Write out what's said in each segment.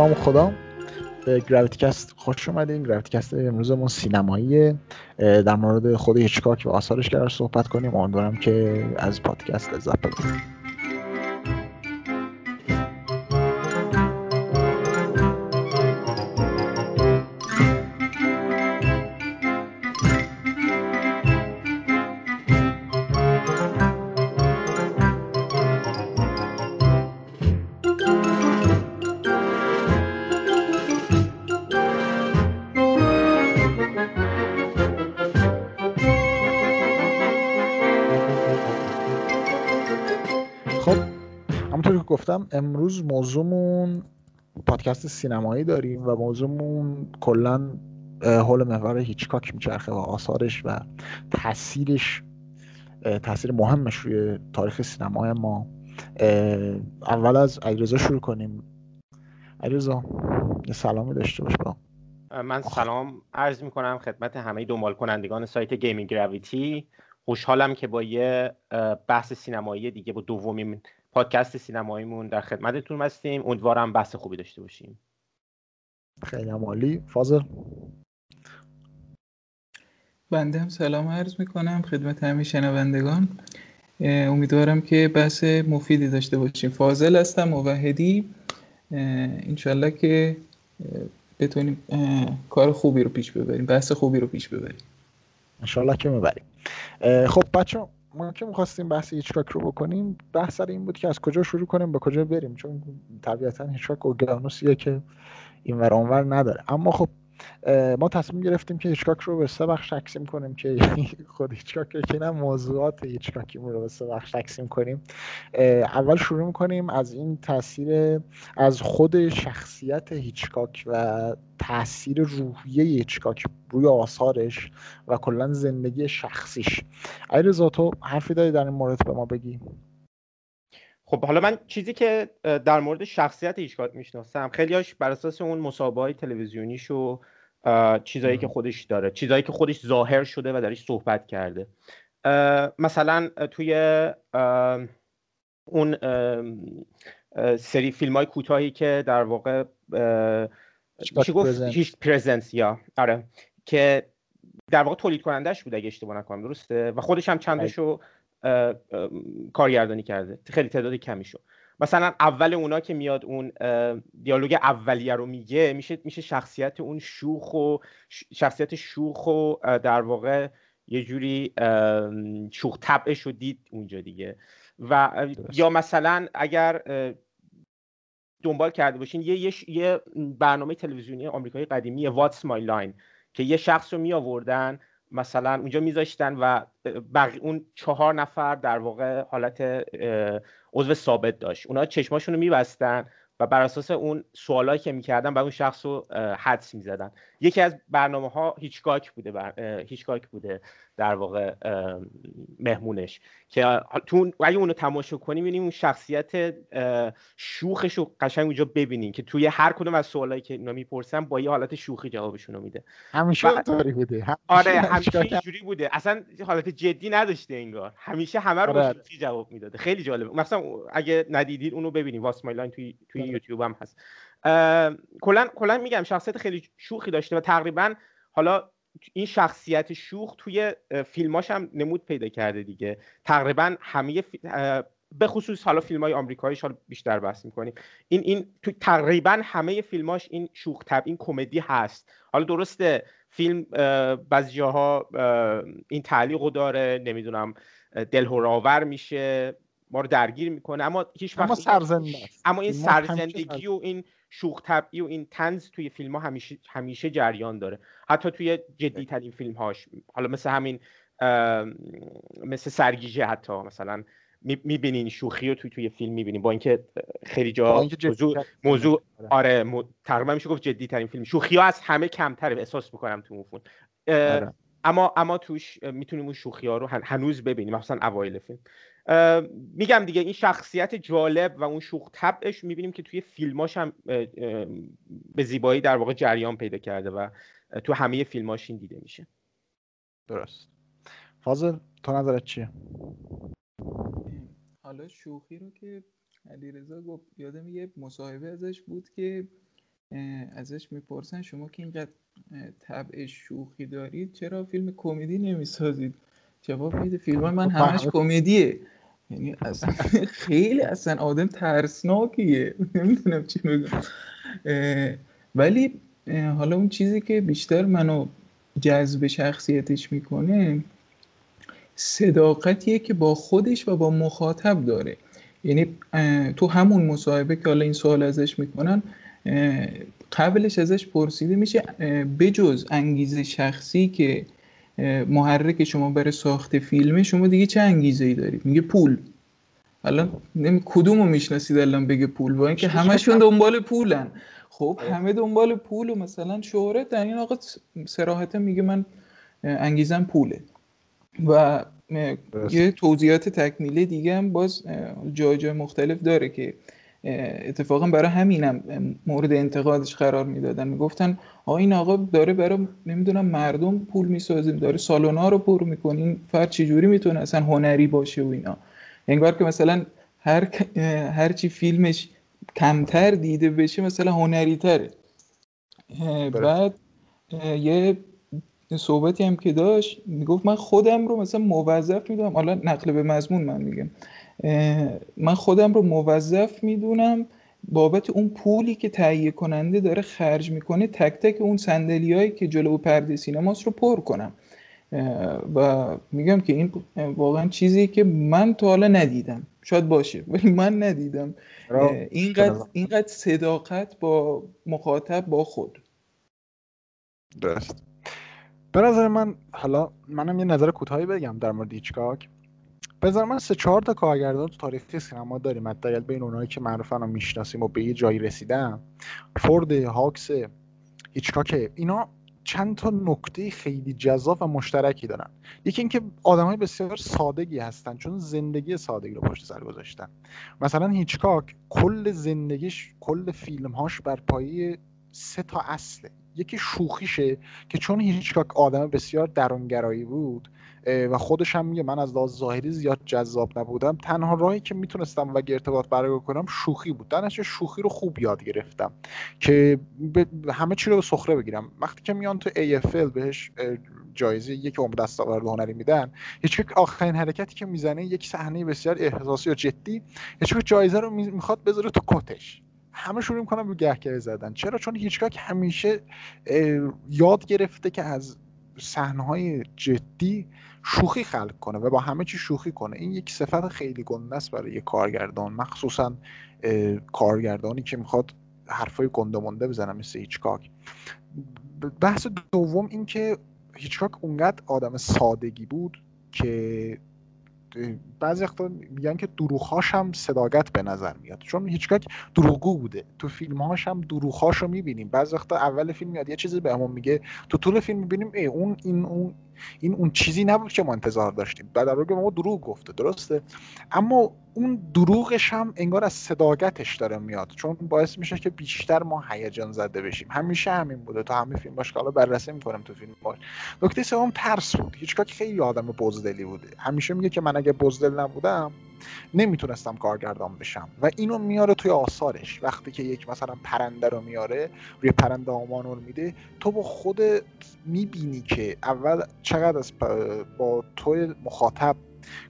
نام خدا. به گرویتی‌کست خوش اومدین. گرویتی‌کست امروزمون سینماییه. در مورد خود هیچکاک و آثارش قرار صحبت کنیم امیدوارم که از پادکست لذت ببرید. امروز موضوعمون پادکست سینمایی داریم و موضوعمون کلا حول محور هیچکاک میچرخه و آثارش و تاثیرش تاثیر مهمش روی تاریخ سینمای ما. اول از علیرضا شروع کنیم. علیرضا یه سلامی داشته باش با. من سلام عرض می‌کنم خدمت همه دنبال کنندگان سایت گیمینگ گرویتی. خوشحالم که با یه بحث سینمایی دیگه با دومین پادکست سینماییمون در خدمتتون هستیم. امیدوارم بحث خوبی داشته باشیم. خیلی عالی. فاضل؟ بنده هم سلام عرض می‌کنم خدمت همه شنوندگان. امیدوارم که بحث مفیدی داشته باشیم. فاضل هستم موحدی. انشالله که بتونیم کار خوبی رو پیش ببریم بحث خوبی رو پیش ببریم. انشالله که می‌بریم. خب بچه ما که می‌خواستیم بحث هیچکاک رو بکنیم بحث سر این بود که از کجا شروع کنیم به کجا بریم؟ چون طبیعتا هیچکاک اقیانوسیه که این ور آنور نداره. اما خب ما تصمیم گرفتیم که هیچکاک رو به سه بخش تقسیم کنیم که خود هیچکاک که نه موضوعات هیچکاکی رو به سه بخش تقسیم کنیم. اول شروع می‌کنیم از این تاثیر از خود شخصیت هیچکاک و تاثیر روحیه هیچکاک روی آثارش و کلا زندگی شخصیش. علیرضا تو حرفی داری در این مورد به ما بگی؟ خب حالا من چیزی که در مورد شخصیت هیچکاک می‌شناسم خیلیاش بر اساس اون مسابقه های تلویزیونیش و چیزایی که خودش داره چیزایی که خودش ظاهر شده و درش صحبت کرده. مثلا توی اون سری فیلم های کوتاهی که در واقع چی گفت؟ هیچ پرزنس یا آره که در واقع تولید کنندش بود اگه اشتباه نکنم درسته؟ و خودش هم چندشو کارگردانی کرده. خیلی تعداد کمی شد. مثلا اول اونا که میاد اون دیالوگ اولیه رو میگه میشه میشه شخصیت اون شوخ و شخصیت شوخ و در واقع یه جوری شوخ طبعش رو دید اونجا دیگه. و یا مثلا اگر دنبال کرده باشین یه, یه برنامه تلویزیونی آمریکایی قدیمی واتس مای لاین که یه شخص رو می آوردن مثلا اونجا میذاشتن و بقی اون چهار نفر در واقع حالت عضو ثابت داشت. اونا چشماشون رو میبستن و بر اساس اون سوالایی که می‌کردن به اون شخص رو حدس می‌زدن. یکی از برنامه ها هیچکاک بوده بر... هیچکاک بوده. در واقع مهمونش که تو اگه اونو تماشا کنیم می‌بینیم اون شخصیت شوخش رو قشنگ اونجا ببینیم که توی هر کدوم از سوالایی که اینا می‌پرسن با یه حالت شوخی جوابشون رو میده. همیشه و... بوده. آره همیشه اینجوری بوده. اصلا حالت جدی نداشته انگار. همیشه همه رو آره. شوخی جواب می‌داده. خیلی جالبه. مثلا اگه ندیدید اونو ببینید. واسمایلاین توی توی آره. یوتیوب هم هست. کلا کلا میگم شخصیت خیلی شوخی داشته و تقریبا حالا این شخصیت شوخ توی فیلماش هم نمود پیدا کرده دیگه. تقریبا همه به خصوص حالا فیلم های آمریکایی حالا بیشتر بحث می‌کنیم. این این تو تقریبا همه فیلماش این شوخ تب این کمدی هست. حالا درسته فیلم بعضی جاها این تعلیق داره نمی‌دونم دلهوراور میشه ما رو درگیر می‌کنه اما هیچ وقت اما سرزنده اما این سرزندگی و این شوخ طبعی و این تنز توی فیلم ها همیشه همیشه جریان داره. حتی توی جدی ترین فیلم هاش حالا مثل همین مثل سرگیجه حتی مثلا می‌بینین شوخی رو توی توی فیلم می‌بینین. با اینکه خیلی جا موضوع موضوع آره تقریبا میشه گفت جدی ترین فیلم. شوخی ها از همه کمتره احساس می‌کنم تو اون فیلم. اما اما توش می‌تونیم اون شوخی ها رو هنوز ببینیم مثلا اوایل فیلم. میگم دیگه این شخصیت جالب و اون شوخ طبعش می‌بینیم که توی فیلماش هم به زیبایی در واقع جریان پیدا کرده و تو همه فیلماش این دیده میشه. درست. فاضل تو نظرت چیه؟ حالا شوخی رو که علیرضا گفت یادم یه مصاحبه ازش بود که ازش می‌پرسن شما که اینقدر طبع شوخی دارید چرا فیلم کمدی نمی‌سازید؟ جواب میده فیلم من خب، همش کمدیه. یعنی اصلا خیلی اصلا آدم ترسناکیه. نمی‌دونم چی بگم. ولی حالا اون چیزی که بیشتر منو جذب شخصیتش می‌کنه صداقتیه که با خودش و با مخاطب داره. یعنی تو همون مصاحبه که حالا این سوال ازش می‌کنن قبلش ازش پرسیده میشه بجز انگیزه شخصی که محرک شما برای ساخت فیلمه شما دیگه چه انگیزه ای دارید؟ میگه پول. الان نمی کدوم رو می‌شناسید الان بگه پول؟ با اینکه همشون دنبال پولن. خب همه دنبال پول و مثلا شهرت در این آقا سراحتا میگه من انگیزم پوله. و یه توضیحات تکمیلی دیگه هم باز جای جای مختلف داره که اتفاقا برای همینم مورد انتقادش قرار می‌دادن. می‌گفتن آ این آقا داره برای نمی‌دونم مردم پول می‌سازیم داره سالونا رو پر می‌کنه این فرد چجوری می‌تونه اصلا هنری باشه و اینا. انگار که مثلا هر هر چی فیلمش کمتر دیده بشه مثلا هنری تره. بله. بعد یه صحبتی هم که داشت می‌گفت من خودم رو مثلا موظف می‌دونم. حالا نقل به مضمون من میگم. من خودم رو موظف می‌دونم بابت اون پولی که تهیه کننده داره خرج می‌کنه تک تک اون هایی که جلو پرده سینماست رو پر کنم. و میگم که این واقعا چیزی که من تا حالا ندیدم. شاید باشه ولی من ندیدم. اینقدر اینقدر صداقت با مخاطب با خود. درست. به نظر من حالا منم یه نظر کوتاهی بگم در مورد هیچکاک. به من سه چهار تا کارگردان تو تاریخ سینما داریم. حداقل بین اونایی که معروفن و می‌شناسیم و به یه جایی رسیدن. فورد هاکس هیچکاک اینا چند تا نکته خیلی جذاب و مشترکی دارن. یکی اینکه آدمای بسیار سادگی هستن چون زندگی سادگی رو پشت سر گذاشتن. مثلا هیچکاک کل زندگیش کل فیلمهاش بر پایه سه تا اصله. یکی شوخیشه که چون هیچکاک آدم بسیار درونگرایی بود و خودش هم میگه من از لحاظ ظاهری زیاد جذاب نبودم. تنها راهی که می‌تونستم و ارتباط برقرار کنم شوخی بود. در شوخی رو خوب یاد گرفتم که همه چی رو به سخره بگیرم. وقتی که میان تو AFL بهش جایزه یک عمر دستاورد هنری میدن هیچ آخرین حرکتی که می‌زنه یک صحنه بسیار احساسی و جدی هیچ جایزه رو می‌خواد بذاره تو کتش. همه شروع می‌کنن رو گهگه زدن. چرا؟ چون هیچکاک همیشه یاد گرفته که از صحنه جدی شوخی خلق کنه و با همه چی شوخی کنه. این یک صفت خیلی گنده است برای یک کارگردان. مخصوصا کارگردانی که می‌خواد حرفای گنده مونده بزنه مثل هیچکاک. بحث دوم این که هیچکاک اونقدر آدم سادگی بود که بعضی وقتا میگن که دروغهاش هم صداقت به نظر میاد. چون هیچکاک دروغگو بوده. تو فیلمهاش هم دروغهاش رو می‌بینیم. بعضی وقتا اول فیلم میاد یه چیزی بهمون میگه. تو طول فیلم می‌بینیم ای اون این اون این اون چیزی نبود که ما انتظار داشتیم. در ما دروغ گفته درسته؟ اما اون دروغش هم انگار از صداقتش داره میاد. چون باعث میشه که بیشتر ما هیجان زده بشیم. همیشه همین بوده. تو همه فیلم باش که حالا بررسی می‌کنم تو فیلم باش نکته سوم ترس بود. هیچکاک خیلی آدم بزدلی بوده. همیشه میگه که من اگه بزدل نبودم نمی‌تونستم کارگردان بشم و اینو میاره توی آثارش. وقتی که یک مثلا پرنده رو میاره روی پرنده آمانور میده تو با خودت می‌بینی که اول چقدر از با توی مخاطب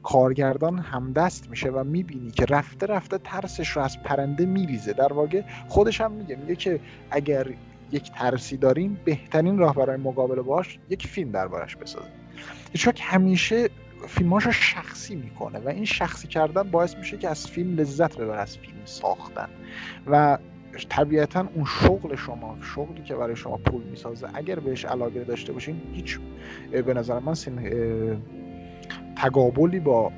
کارگردان همدست میشه و می‌بینی که رفته رفته ترسش رو از پرنده میریزه. در واقع خودش هم میگه میگه که اگر یک ترسی داریم بهترین راه برای مقابله باش یک فیلم دربارش بسازیم. هیچوک همیشه فیلماش رو شخصی می‌کنه و این شخصی کردن باعث میشه که از فیلم لذت ببر از فیلم ساختن. و طبیعتا اون شغل شما شغلی که برای شما پول می‌سازه اگر بهش علاقه داشته باشین هیچ به نظر من تقابلی با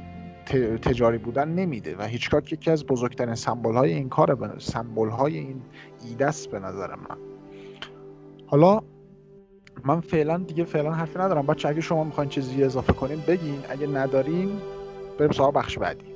تجاری بودن نمیده و هیچکاک یکی از بزرگترین سمبل های این کار سمبل های این ایده به نظر من. حالا من فعلا دیگه فعلا حرفی ندارم. بچه اگه شما می‌خواین چیزی اضافه کنین بگین. اگه ندارین بریم سراغ بخش بعدی.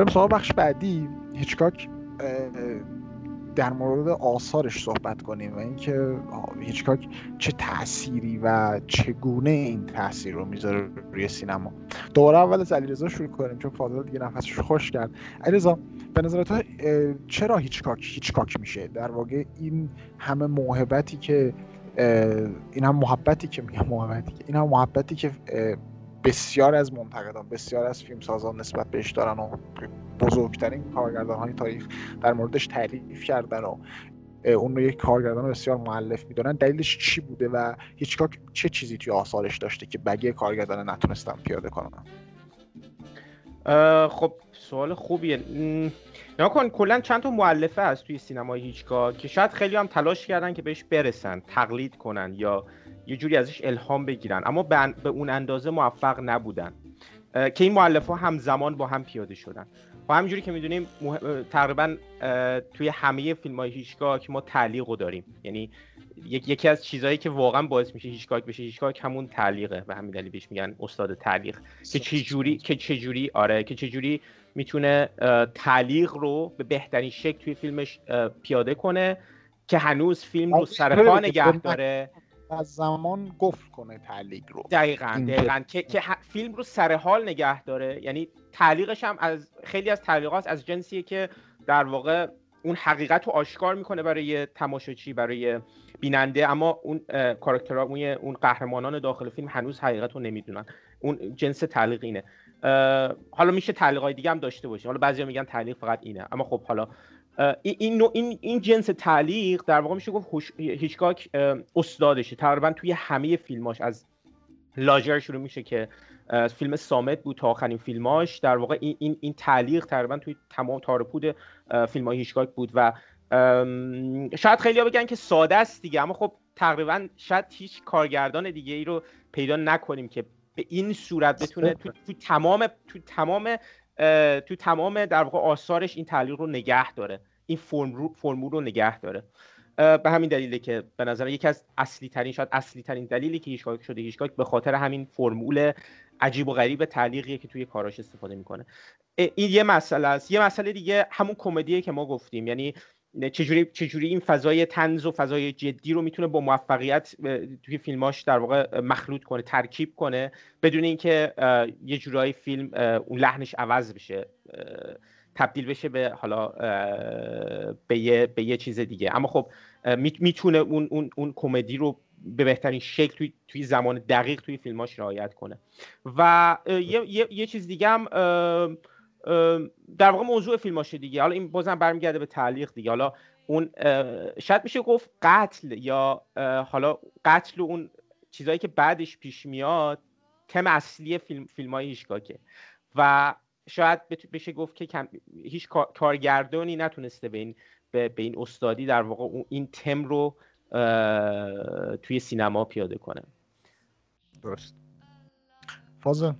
بریم سوال بخش بعدی. هیچکاک در مورد آثارش صحبت کنیم و اینکه هیچکاک چه تأثیری و چگونه این تاثیر رو می‌ذاره روی سینما. دوباره اول از علیرضا شروع کنیم چون فاضل دیگه نفسش خوش کرد. علیرضا به نظر تو چرا هیچکاک هیچکاک میشه؟ در واقع این همه محبتی که این هم محبتی که میگم محبتی که این هم محبتی که بسیار از منتقدان بسیار از فیلم سازان نسبت بهش دارن و بزرگترین کارگردان های تاریخ در موردش تعریف کردن و اون رو یک کارگردان بسیار معلف می‌دونن. دلیلش چی بوده و هیچکاک چه چیزی توی آثارش داشته که بقیه کارگردان نتونستن پیاده کنن؟ خب سوال خوبیه. نکن کلا چند تا معلفه هست توی سینمای هیچکاک که شاید خیلی هم تلاش کردن که بهش برسن تقلید کنن یا یه جوری ازش الهام بگیرن. اما به اون اندازه موفق نبودن. که این معلف ها همزمان با هم پیاده شدن. و همینجوری که می‌دونیم تقریبا توی همه فیلم های هیچکاک ما تعلیق رو داریم. یعنی یکی از چیزهایی که واقعا باعث میشه هیچکاک بشه هیچکاک همون تعلیقه. به همین دلیل بهش میگن استاد تعلیق. که چجوری که چجوری آره که چجوری می‌تونه تعلیق رو به بهترین شکل توی فیلمش پیاده کنه. که هنوز فیلم رو سر نگه داره. از زمان گفت کنه تعلیق رو. دقیقا دقیقا. که, که فیلم رو سر حال نگه داره. یعنی تعلیقش هم از خیلی از تعلیقات از جنسیه که در واقع اون حقیقت رو آشکار می‌کنه برای تماشاچی برای بیننده. اما اون کاراکترها اون قهرمانان داخل فیلم هنوز حقیقت رو نمی‌دونن. اون جنس تعلیق اینه. حالا میشه تعلیقای دیگه هم داشته باشه حالا بعضیا میگن تعلیق فقط اینه. اما خب حالا این, این, این جنس تعلیق در واقع میشه گفت هیچکاک استادشه تقریبا توی همه فیلماش از لاجر شروع میشه که فیلم سامت بود تا آخرین فیلماش. در واقع این, این, این تعلیق تقریبا توی تمام تارپود فیلم های هیچکاک بود و شاید خیلی بگن که ساده است دیگه اما خب تقریبا شاید هیچ کارگردان دیگه ای رو پیدا نکنیم که به این صورت بتونه تو, تو تمام تو تمام تو تمام در واقع آثارش این تعلیق رو نگه داره. این فرمول رو نگه داره. به همین دلیله که به نظر یکی از اصلی ترین شاید اصلی ترین دلیلی که هیچکاک شده هیچکاک به خاطر همین فرمول عجیب و غریب تعلیقیه که توی کاراش استفاده می‌کنه. این یه مسئله است. یه مسئله دیگه همون کمدیه که ما گفتیم. یعنی چجوری چجوری این فضای تنز و فضای جدی رو می‌تونه با موفقیت توی فیلماش در واقع مخلوط کنه ترکیب کنه بدون اینکه یه جورایی فیلم اون لحنش عوض بشه. تبدیل بشه به حالا به یه, به یه چیز دیگه. اما خب می‌تونه اون اون اون کمدی رو به بهترین شکل توی, توی زمان دقیق توی فیلماش رعایت کنه. و یه, یه،, یه چیز دیگه هم در واقع موضوع فیلماشه دیگه. حالا این بازم برمیگرده به تعلیق دیگه. حالا اون شاید میشه گفت قتل یا حالا قتل و اون چیزهایی که بعدش پیش میاد تم اصلی فیلم فیلم های و شاید بشه گفت که هیچ کارگردانی نتونسته به این به, این استادی در واقع این تم رو توی سینما پیاده کنه. درست. فازه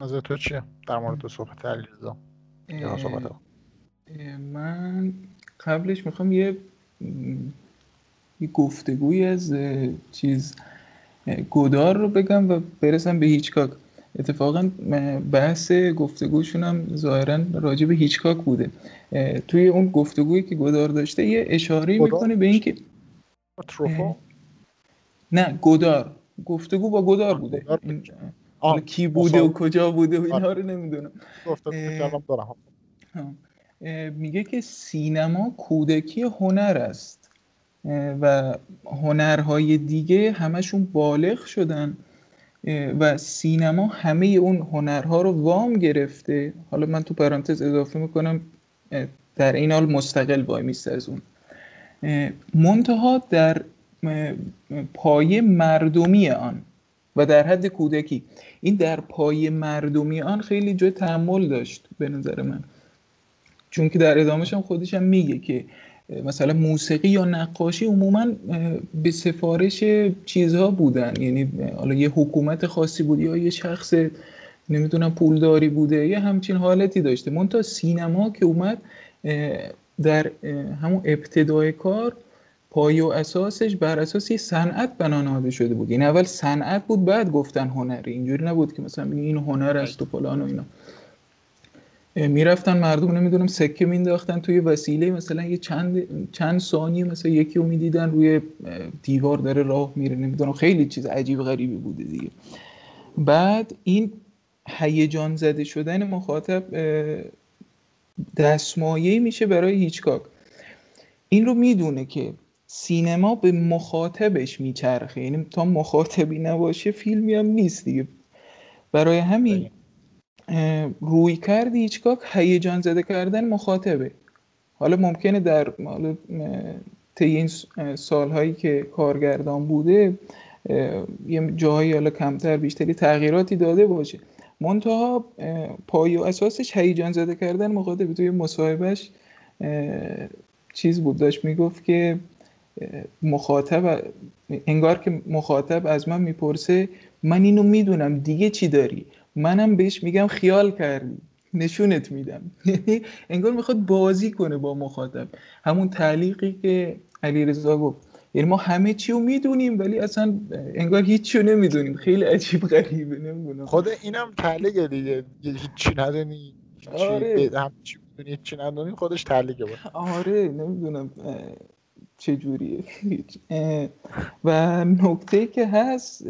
نظر تو چیه در مورد صحبت علیرضا؟ من قبلش می‌خوام یه یه گفتگوی از چیز گودار رو بگم و برسم به هیچکاک. اتفاقا بحث گفتگوشون هم ظاهرا راجع به هیچکاک بوده. توی اون گفتگویی که گودار داشته یه اشاره می‌کنه به اینکه نه گودار. گفتگو با گودار بوده. کی بوده و کجا بوده و اینها رو نمی‌دونم. میگه که سینما کودکی هنر است. و هنرهای دیگه همشون بالغ شدن. و سینما همه اون هنرها رو وام گرفته. حالا من تو پرانتز اضافه می‌کنم در این حال مستقل وای میسته از اون. منتها در پای مردمی آن و در حد کودکی. این در پای مردمی آن خیلی جای تحمل داشت به نظر من. چون که در ادامهش هم خودش هم میگه که مثلا موسیقی یا نقاشی عموما به سفارش چیزها بودن. یعنی حالا یه حکومت خاصی بود یا یه شخص نمی‌دونم پولداری بوده یه همچین حالتی داشته. منتها سینما که اومد در همون ابتدای کار پای و اساسش بر اساس یه صنعت بنا شده بود. این یعنی اول صنعت بود بعد گفتن هنری. اینجوری نبود که مثلا این هنر است و فلان و اینا. می‌رفتن مردم نمی‌دونم سکه مینداختن توی وسیله مثلا یه چند چند ثانیه مثلا یکی رو می‌دیدن روی دیوار داره راه میره نمی‌دونم خیلی چیز عجیب غریبی بوده دیگه. بعد این هیجان زده شدن مخاطب دستمایه میشه برای هیچکاک. این رو می‌دونه که سینما به مخاطبش میچرخه یعنی تا مخاطبی نباشه فیلمی هم نیست دیگه. برای همین روی کردی هیچکاک هیجان زده کردن مخاطبه. حالا ممکنه در طی این سالهایی که کارگردان بوده یه جاهایی حالا کمتر بیشتری تغییراتی داده باشه. منتها پای و اساسش هیجان زده کردن مخاطب توی مصاحبهش چیز بود داشت می‌گفت که مخاطب انگار که مخاطب از من می‌پرسه من اینو می‌دونم دیگه چی داری؟ منم بهش میگم خیال کردی. نشونت میدم. یعنی انگار می‌خواد بازی کنه با مخاطب. همون تعلیقی که علیرضا گفت. یعنی ما همه چی رو می‌دونیم ولی اصلا انگار هیچی رو نمی‌دونیم. خیلی عجیب غریبه نمی‌دونم. خود اینم تعلیقه دیگه. هیچی ندونی آره. هم چی می‌دونی چی ندونی خودش تعلیقه بود. آره نمی‌دونم. چه جوریه و نکته که هست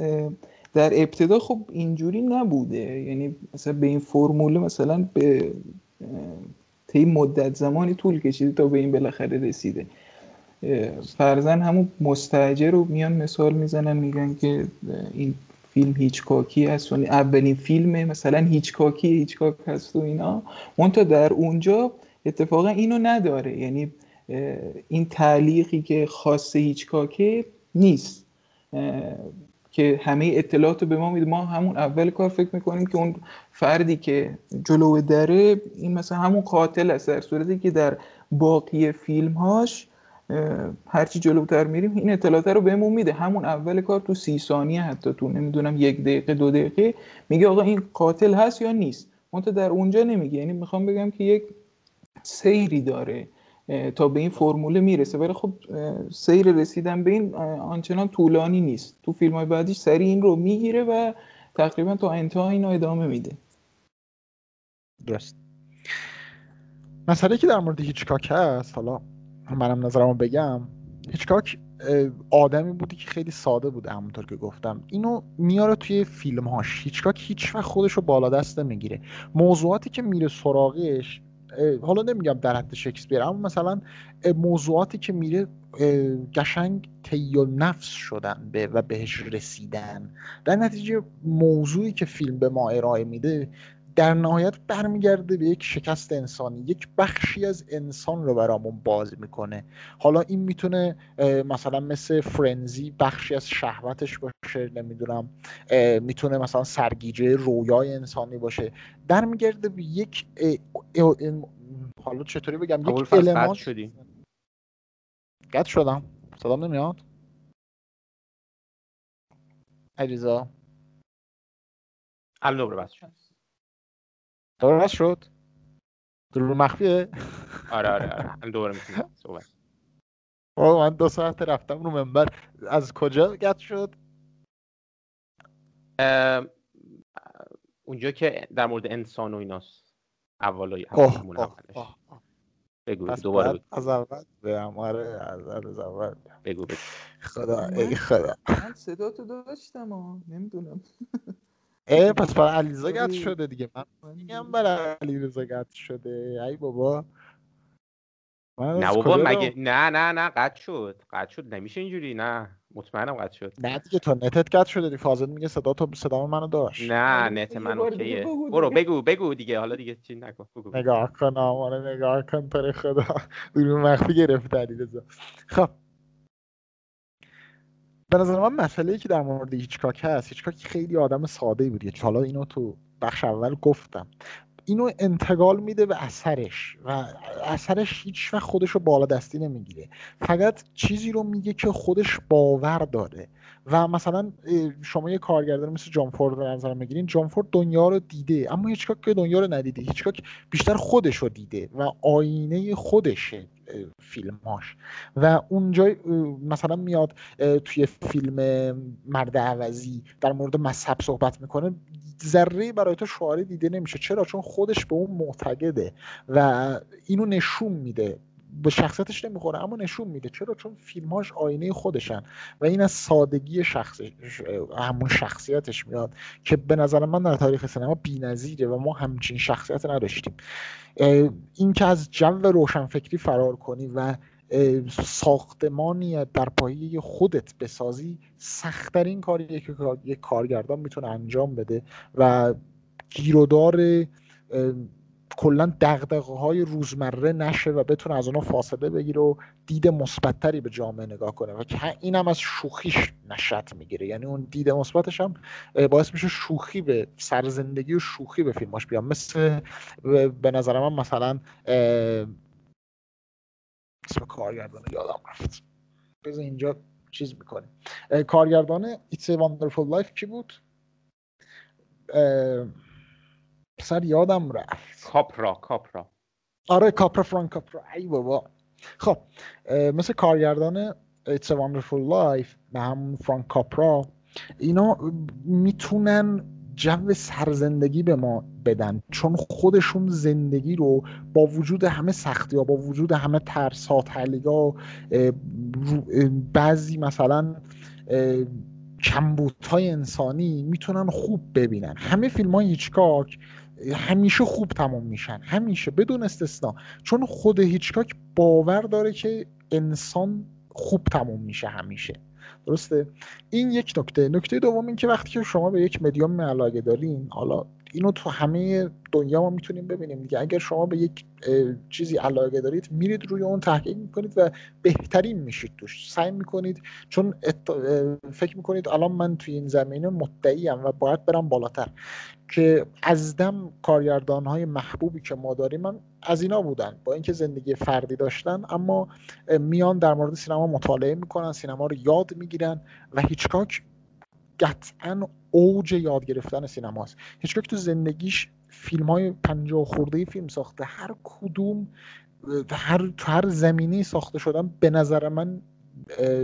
در ابتدا خب اینجوری نبوده. یعنی مثلا به این فرموله مثلا به طی مدت زمانی طول کشیده تا به این بالاخره رسیده. فرزن همون مستجر رو میان مثال می‌زنن میگن که این فیلم هیچکاکی هست. و اولین فیلم مثلا هیچکاکی هیچکاک هست و اینا. منتها در اونجا اتفاقا اینو نداره. یعنی این تعلیقی که خاص هیچکاکه نیست. که همه اطلاعات رو به ما میده. ما همون اول کار فکر می‌کنیم که اون فردی که جلو دره این مثلا همون قاتل است. در صورتی که در باقی فیلم هاش هرچی جلوتر میریم این اطلاعات رو بهمون میده. همون اول کار تو سی ثانیه حتی تو نمی‌دونم یک دقیقه دو دقیقه میگه آقا این قاتل هست یا نیست. منتها در اونجا نمیگه. یعنی می‌خوام بگم که یک سیری داره. تا به این فرموله می‌رسه. ولی خب سیر رسیدن به این آنچنان طولانی نیست. تو فیلم های بعدیش سری این رو می‌گیره و تقریبا تا انتها اینو ادامه میده. درست. مسئله که در مورد هیچکاک هست حالا منم نظرمو بگم. هیچکاک آدمی بودی که خیلی ساده بود همونطور که گفتم. اینو میاره توی فیلم هاش هیچکاک هیچ وقت خودش رو بالا دست نمی‌گیره. موضوعاتی که میره سراغش حالا نمیگم در حد شکسپیر اما مثلا موضوعاتی که میره قشنگ طی نفس شدن به و بهش رسیدن در نتیجه موضوعی که فیلم به ما ارائه میده در نهایت برمیگرده به یک شکست انسانی یک بخشی از انسان رو برامون باز می‌کنه. حالا این می‌تونه مثلا مثل فرنزی بخشی از شهوتش باشه نمی‌دونم می‌تونه مثلا سرگیجه رویای انسانی باشه. در میگرده به یک حالا چطوری بگم یک المان شدی. قطع شدم. صدام نمیاد؟ علیزا الان دوباره بس شد. دوباره شد درو مخفیه؟ آره آره آره. دوباره می‌تونم صحبت من دو ساعت رفتم رو منبر. از کجا قطع شد؟ اونجا که در مورد انسان و ایناست. اولای بگو دوباره بگو. از اول برم آره از اول بگو بگو. خدا ای خدا. من صدا تو داشتم نمی‌دونم. اه پس برای علیرضا قطع شده دیگه. من میگم برای علیرضا قطع شده. ای بابا. نه بابا مگه نه نه نه قطع شد. قطع شد. نمیشه اینجوری. نه. مطمئنم قطع شد. نه دیگه تو نتت قطع شده دی فاضل میگه صدا تو صدا منو داشت. نه نت من اوکیه. برو بگو بگو دیگه. حالا دیگه چی نکن بگو. نگاه کن آمانه نگاه کن. پر خدا. دورون مخفی گرفت علیرضا. خب. به نظر من مسئله که در مورد هیچکاک هست هیچکاک خیلی آدم ساده بود. حالا اینو تو بخش اول گفتم. اینو انتقال میده به اثرش و اثرش هیچ وقت خودش رو بالا دستی نمی‌گیره. فقط چیزی رو میگه که خودش باور داره. و مثلا شما یه کارگردان مثل جان فورد رو نظر می‌گیرین جان فورد دنیا رو دیده اما هیچکاک که دنیا رو ندیده. هیچکاک بیشتر خودش رو دیده و آینه خودشه. فیلماش و اونجا مثلا میاد توی فیلم مرد عوضی در مورد مذهب صحبت می‌کنه ذره برای تو شعاری دیده نمیشه. چرا؟ چون خودش به اون معتقده و اینو نشون میده. به شخصیتش نمی‌خوره اما نشون میده. چرا؟ چون فیلمهاش آینه خودشن و این از سادگی شخص همون شخصیتش میاد که به نظر من در تاریخ سینما بی‌نظیره و ما همچین شخصیت نداشتیم. این که از جو روشنفکری فرار کنی و ساختمانی در پایه خودت بسازی سختترین کاریه که یک کارگردان می‌تونه انجام بده و گیرودار کلا دغدغه های روزمره نشه و بتونه از اونها فاصله بگیره و دید مثبتتری به جامعه نگاه کنه و اینم از شوخیش نشت می‌گیره. یعنی اون دید مثبتش هم باعث میشه شوخی به سرزندگی و شوخی به فیلماش بیان مثل به نظر من مثلا اسم کارگردان یادم رفت. بذار اینجا چیز می‌کنیم. کارگردان It's a Wonderful Life کی بود؟ سر یادم رفت. کاپرا کاپرا. آره کاپرا فرانک کاپرا. ای بابا. خب مثل کارگردان It's a Wonderful Life به همون فرانک کاپرا اینا می‌تونن جو سرزندگی به ما بدن چون خودشون زندگی رو با وجود همه سختی ها با وجود همه ترس ها ها بعضی مثلا کمبوت های انسانی می‌تونن خوب ببینن. همه فیلم های هیچکاک همیشه خوب تموم میشن. همیشه بدون استثنا. چون خود هیچکاک باور داره که انسان خوب تموم میشه همیشه. درسته؟ این یک نکته. نکته دوم این که وقتی که شما به یک مدیوم علاقه دارین حالا اینو تو همه دنیا ما می‌تونیم ببینیم دیگه. اگر شما به یک چیزی علاقه دارید میرید روی اون تحقیق می‌کنید و بهترین میشید توش. سعی می‌کنید چون فکر می‌کنید الان من توی این زمینه مدعیم و باید برم بالاتر. که از دم کارگردان های محبوبی که ما داریم من از اینا بودن. با اینکه زندگی فردی داشتن اما میان در مورد سینما مطالعه می‌کنن سینما رو یاد می‌گیرن و هیچکاک قطعا اوج یاد گرفتن سینماست. هیچکاک تو زندگیش فیلم های پنجاه خورده فیلم ساخته. هر کدوم هر تو هر زمینی ساخته شدن به نظر من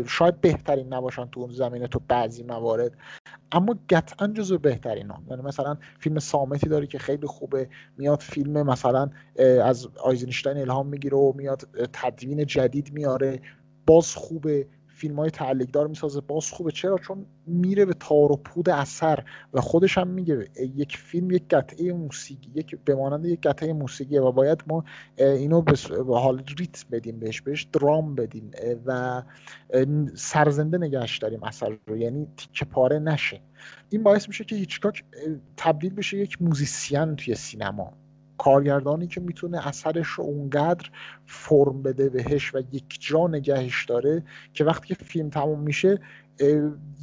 شاید بهترین نباشن تو اون زمینه تو بعضی موارد. اما قطعا جزو بهترین هم یعنی مثلا فیلم سامتی داری که خیلی خوبه. میاد فیلم مثلا از آیزنشتاین الهام می‌گیره و میاد تدوین جدید میاره. باز خوبه. فیلم های تعلیق می‌سازه. باز خوبه. چرا؟ چون میره به تار و پود اثر و خودش هم میگه یک فیلم یک قطعه موسیقی یک به مانند یک قطعه موسیقیه و باید ما اینو به حال ریتم بدیم بهش بهش درام بدیم و سرزنده نگهش داریم اثر رو. یعنی تیکه پاره نشه. این باعث میشه که هیچکاک تبدیل بشه یک موزیسین توی سینما. کارگردانی که می‌تونه اثرش رو اونقدر فرم بده بهش و یک جا نگهش داره که وقتی که فیلم تموم میشه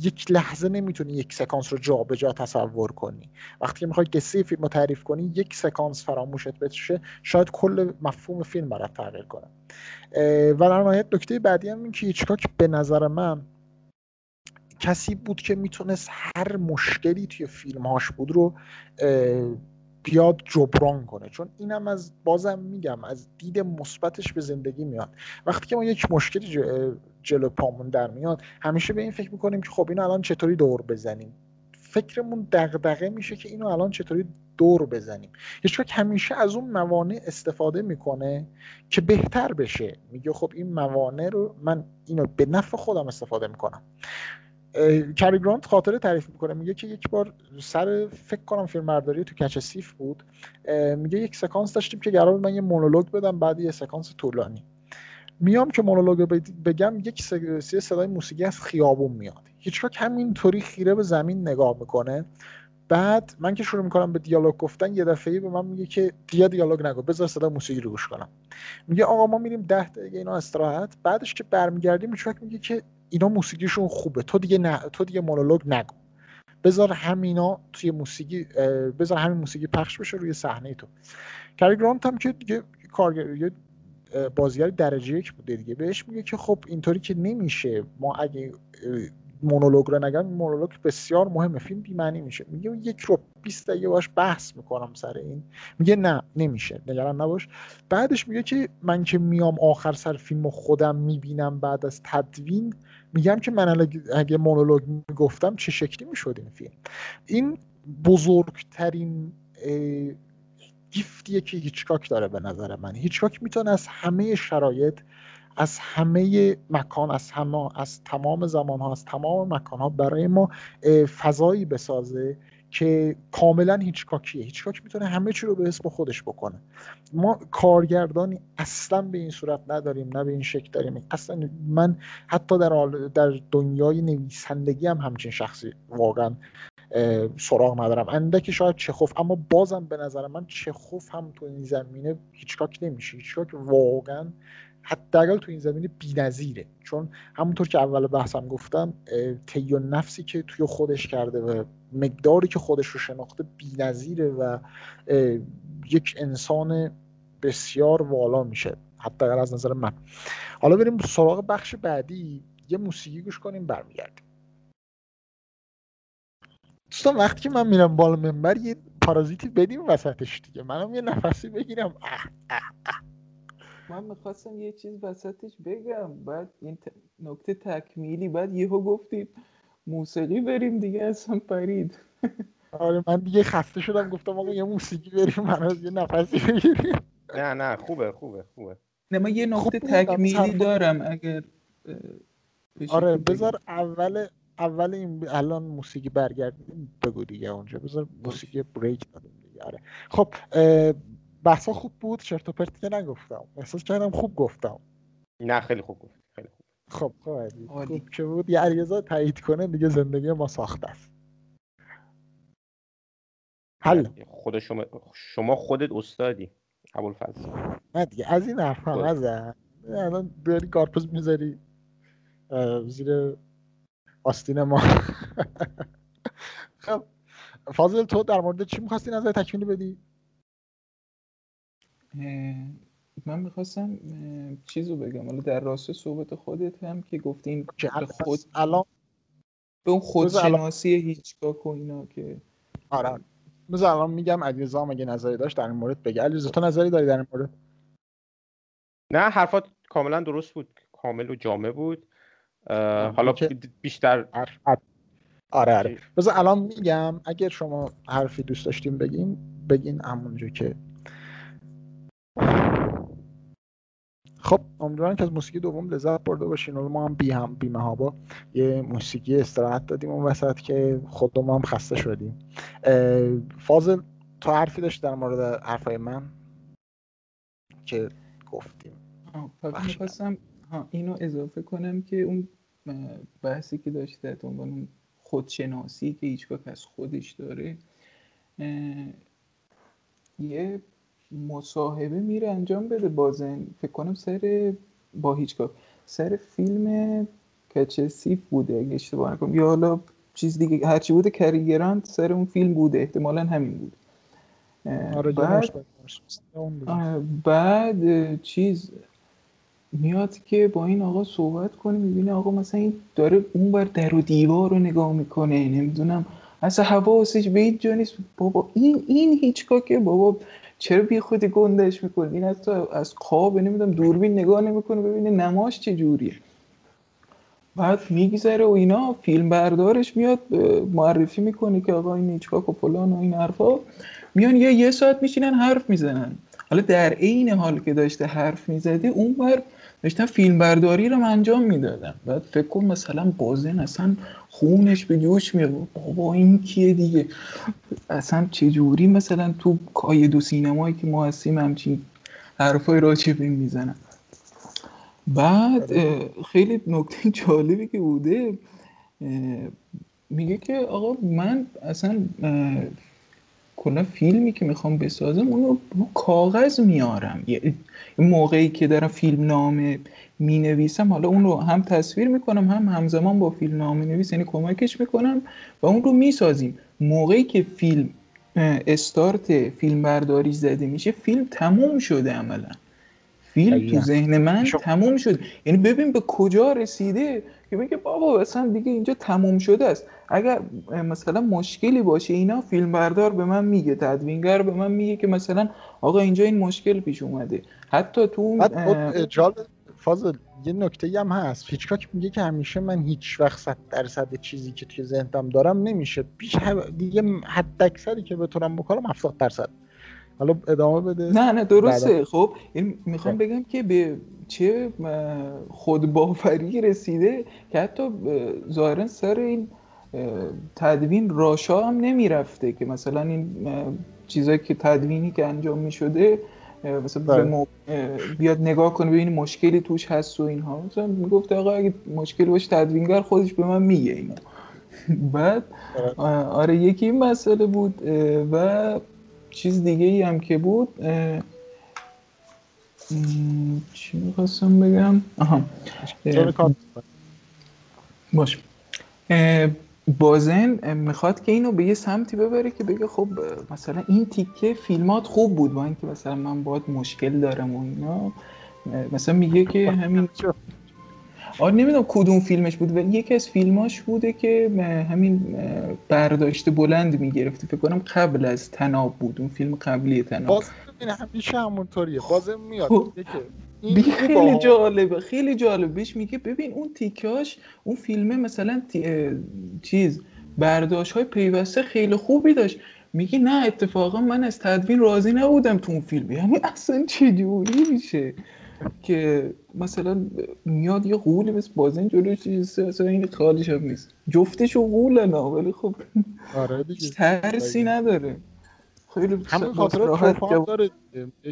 یک لحظه نمی‌تونی یک سکانس رو جا به جا تصور کنی. وقتی می‌خوای قصه فیلم رو تعریف کنی یک سکانس فراموشت بشه شاید کل مفهوم فیلم برات تغییر کنه. و در نهایت نکته بعدی هم این که هیچکاک به نظر من کسی بود که می‌تونست هر مشکلی توی فیلمهاش بود رو بیاد جبران کنه. چون اینم از بازم میگم از دید مثبتش به زندگی میاد. وقتی که ما یک مشکلی جلو پامون در میاد همیشه به این فکر می‌کنیم که خب اینو الان چطوری دور بزنیم؟ فکرمون دغدغه میشه که اینو الان چطوری دور بزنیم؟ هیچ همیشه از اون موانع استفاده می‌کنه که بهتر بشه. میگه خب این موانع رو من اینو به نفع خودم استفاده می‌کنم. کری گرانت خاطره تعریف می‌کنه. میگه که یک بار سر فکر کنم فیلم تو کچ سیف بود. میگه یک سکانس داشتیم که قرار من یه مونولوگ بدم بعد یه سکانس طولانی. میام که مونولوگ بگم یک صدای موسیقی از خیابون میاد. هیچکاک همینطوری خیره به زمین نگاه می‌کنه. بعد من که شروع می‌کنم به دیالوگ گفتن یه دفعه به من میگه که دیگه دیالوگ نگو بذار صدا موسیقی رو گوش کنم. میگه آقا ما میریم ده دقیقه اینا استراحت. بعدش که برمیگردیم هیچکاک میگه که اینا موسیقیشون خوبه. تو دیگه نه تو دیگه مونولوگ نگو. بذار همینا توی موسیقی بذار همین موسیقی پخش بشه روی صحنه تو. کاری گرانت هم که دیگه کارگر یه بازیگر درجه یک بوده دیگه. بهش میگه که خب اینطوری که نمیشه ما اگه مونولوگ رو نگم مونولوگ بسیار مهمه فیلم بی‌معنی میشه. میگه یک رو 20 دقیقه باش بحث می‌کنم سر این. میگه نه نمیشه. نگران نباش. بعدش میگه که من که میام آخر سر فیلم خودم می‌بینم بعد از تدوین میگم که من اگه مونولوگ می‌گفتم چه شکلی می‌شد این فیلم؟ این بزرگترین گیفتیه که هیچکاک داره به نظر من. هیچکاک می‌تونه از همه شرایط از همه مکان از همه از تمام زمان ها از تمام مکان ها برای ما فضایی بسازه. که کاملا هیچکاکیه هیچکاک می‌تونه همه چی رو به اسم خودش بکنه. ما کارگردانی اصلا به این صورت نداریم نه به این شکل داریم. اصلا من حتی در, در دنیای نویسندگی هم همچین شخصی واقعا سراغ ندارم. اندکی شاید چخوف اما بازم به نظر من چخوف هم تو این زمینه هیچکاک نمیشه. هیچکاک واقعا حداقل تو این زمینه بی‌نظیره. چون همونطور که اول بحثم گفتم طی نفسی که توی خودش کرده و مقداری که خودش رو شناخته بی‌نظیره و یک انسان بسیار والا میشه. حداقل از نظر من. حالا بریم سراغ بخش بعدی. یه موسیقی گوش کنیم برمیگردیم. دوستان وقتی که من میرم بالا منبر یه پارازیتی بدیم وسطش دیگه. منم یه نفسی بگیرم. اه اه اه. من می‌خواستم یه چیز وسطش بگم. بعد این نکته تکمیلی بعد یهو گفتید موسیقی بریم دیگه اصلا پرید. آره من دیگه خسته شدم گفتم آقا یه موسیقی بریم من یه نفسی بگیریم. نه نه خوبه خوبه خوبه. نه من یه نکته تکمیلی دارم اگر آره بذار اول اول این الان موسیقی برگردیم بگو دیگه اونجا. بذار موسیقی بریک دادیم دیگه. آره. خب بحثا خوب بود چرت و پرت که نگفتم. احساس کردم خوب گفتم. نه خیلی خوب گفت خیلی خوب. خب خب خوب که بود. یه علیرضا تایید کنه دیگه زندگی ما ساخته است. حل. خود شما شما خودت استادی ابوالفضل. نه دیگه از این حرف هم از الان داری کارپوز می‌ذاری زیر آستین ما. خب فاضل تو در مورد چی می‌خواستی نظر تکمیلی بدی؟ من می‌خواستم چیزو بگم. حالا در راست صحبت خودت هم که گفتین به خود الان به اون خودشناسی هیچگاه و اینا که آره. بذار الان میگم علیرضا اگه نظری داشت در این مورد بگه. علیرضا تو نظری داری در این مورد؟ نه حرفات کاملا درست بود. کامل و جامع بود. حالا بیشتر آره آره. بذار الان میگم اگر شما حرفی دوست داشتیم بگین بگین همونجا که خب. امیدوارم که از موسیقی دوم لذت برده باشین. و ما هم بی هم بی مهابا یه موسیقی استراحت دادیم اون وسط که خودمون هم خسته شدیم. فاضل تو حرفی داشت در مورد حرفای من؟ که گفتیم. می‌خواستم اینو اضافه کنم که اون بحثی که داشته عنوان خودشناسی که هیچگاه از خودش داره یه مصاحبه میره انجام بده بازن فکر کنم سر با هیچگاه. سر فیلم کچسیف بوده اگه اشتباه نکنم. یا حالا چیز دیگه هرچی بوده کریگرانت سر اون فیلم بوده. احتمالا همین بود. آره، بعد, بعد چیز میاد که با این آقا صحبت کنه می‌بینه آقا مثلا این داره اون بر در و دیوار رو نگاه می‌کنه. نمی‌دونم اصلا حواسش به هیچ جا نیست. بابا این این هیچ که بابا چرا بی خودی گندش می‌کنه این تو از خواب نمی‌دونم دوربین نگاه نمی‌کنه ببینه نماش چه جوریه. بعد میگذره و اینا فیلم بردارش میاد معرفی می‌کنه که آقا این هیچکاک و فلان و این حرفا. میان یه یه ساعت میشینن حرف می‌زنن. حالا در عین حال که داشته حرف می‌زده اون بر داشتن فیلم برداری رو انجام می‌دادم. بعد فکر کن مثلا بازن اصلا خونش به جوش میاد بابا این کیه دیگه؟ اصلا چجوری مثلا تو کای دو سینمایی که ما هستیم همچین حرفای راجبه می‌زنن؟ بعد خیلی نکته جالبی که بوده میگه که آقا من اصلا کلا فیلمی که می‌خوام بسازم اونو رو کاغذ میارم. یه موقعی که دارم فیلم نامه می نویسم حالا اون رو هم تصویر می‌کنم هم همزمان با فیلم نامه نویس یعنی کمکش می‌کنم و اون رو می‌سازیم. موقعی که فیلم استارت فیلم برداری زده میشه فیلم تموم شده عملا. فیلم تو ذهن من تموم شد یعنی ببین به کجا رسیده که بگه بابا اصلا دیگه اینجا تموم شده است. اگر مثلا مشکلی باشه اینا فیلم بردار به من میگه تدوینگر به من میگه که مثلا آقا اینجا این مشکل پیش اومده. حتی تو جال فاضل یه نکته هم هست. هیچکاک میگه که همیشه من هیچ وقت صد درصد چیزی که توی ذهنم دارم نمیشه. بیش دیگه حد اکثری که بتونم بکنم 70 درصد. حالا ادامه بده. نه نه درسته. خب این می‌خوام بگم که به چه خودباوری رسیده که حتی ظاهرا سر این تدوین راشا هم نمی‌رفته که مثلا این چیزایی که تدوینی که انجام می‌شده مثلا بله. بیاد نگاه کنه ببینی مشکلی توش هست و اینها. مثلا می‌گفت آقا اگه مشکلی باشه تدوینگر خودش به من میگه اینو. بعد بله. آره یکی این مسئله بود و چیز دیگه ای هم که بود چی می‌خواستم بگم؟ آها. باش. بازن می‌خواد که اینو به یه سمتی ببره که بگه خب مثلا این تیکه فیلمات خوب بود با اینکه مثلا من باید مشکل دارم و اینا. مثلا میگه که همین آره نمی‌دونم کدوم فیلمش بود ولی یکی از فیلماش بوده که همین برداشت بلند می‌گرفته فکر کنم قبل از تناب بود اون فیلم قبلی تناب. باز همیشه همونطوریه. بازم میاد. خیلی جالبه خیلی جالب بهش میگه ببین اون تیکاش اون فیلمه مثلا چیز برداشت های پیوسته خیلی خوبی داشت. میگه نه اتفاقا من از تدوین راضی نبودم تو اون فیلم. یعنی اصلا چجوری میشه که مثلا میاد یه قولی بس بازن جلوش اصلا این خالیش هم نیست. جفتشو قولن ولی خب آره دیگه. ترسی نداره. خیلی همین خاطر توفان داره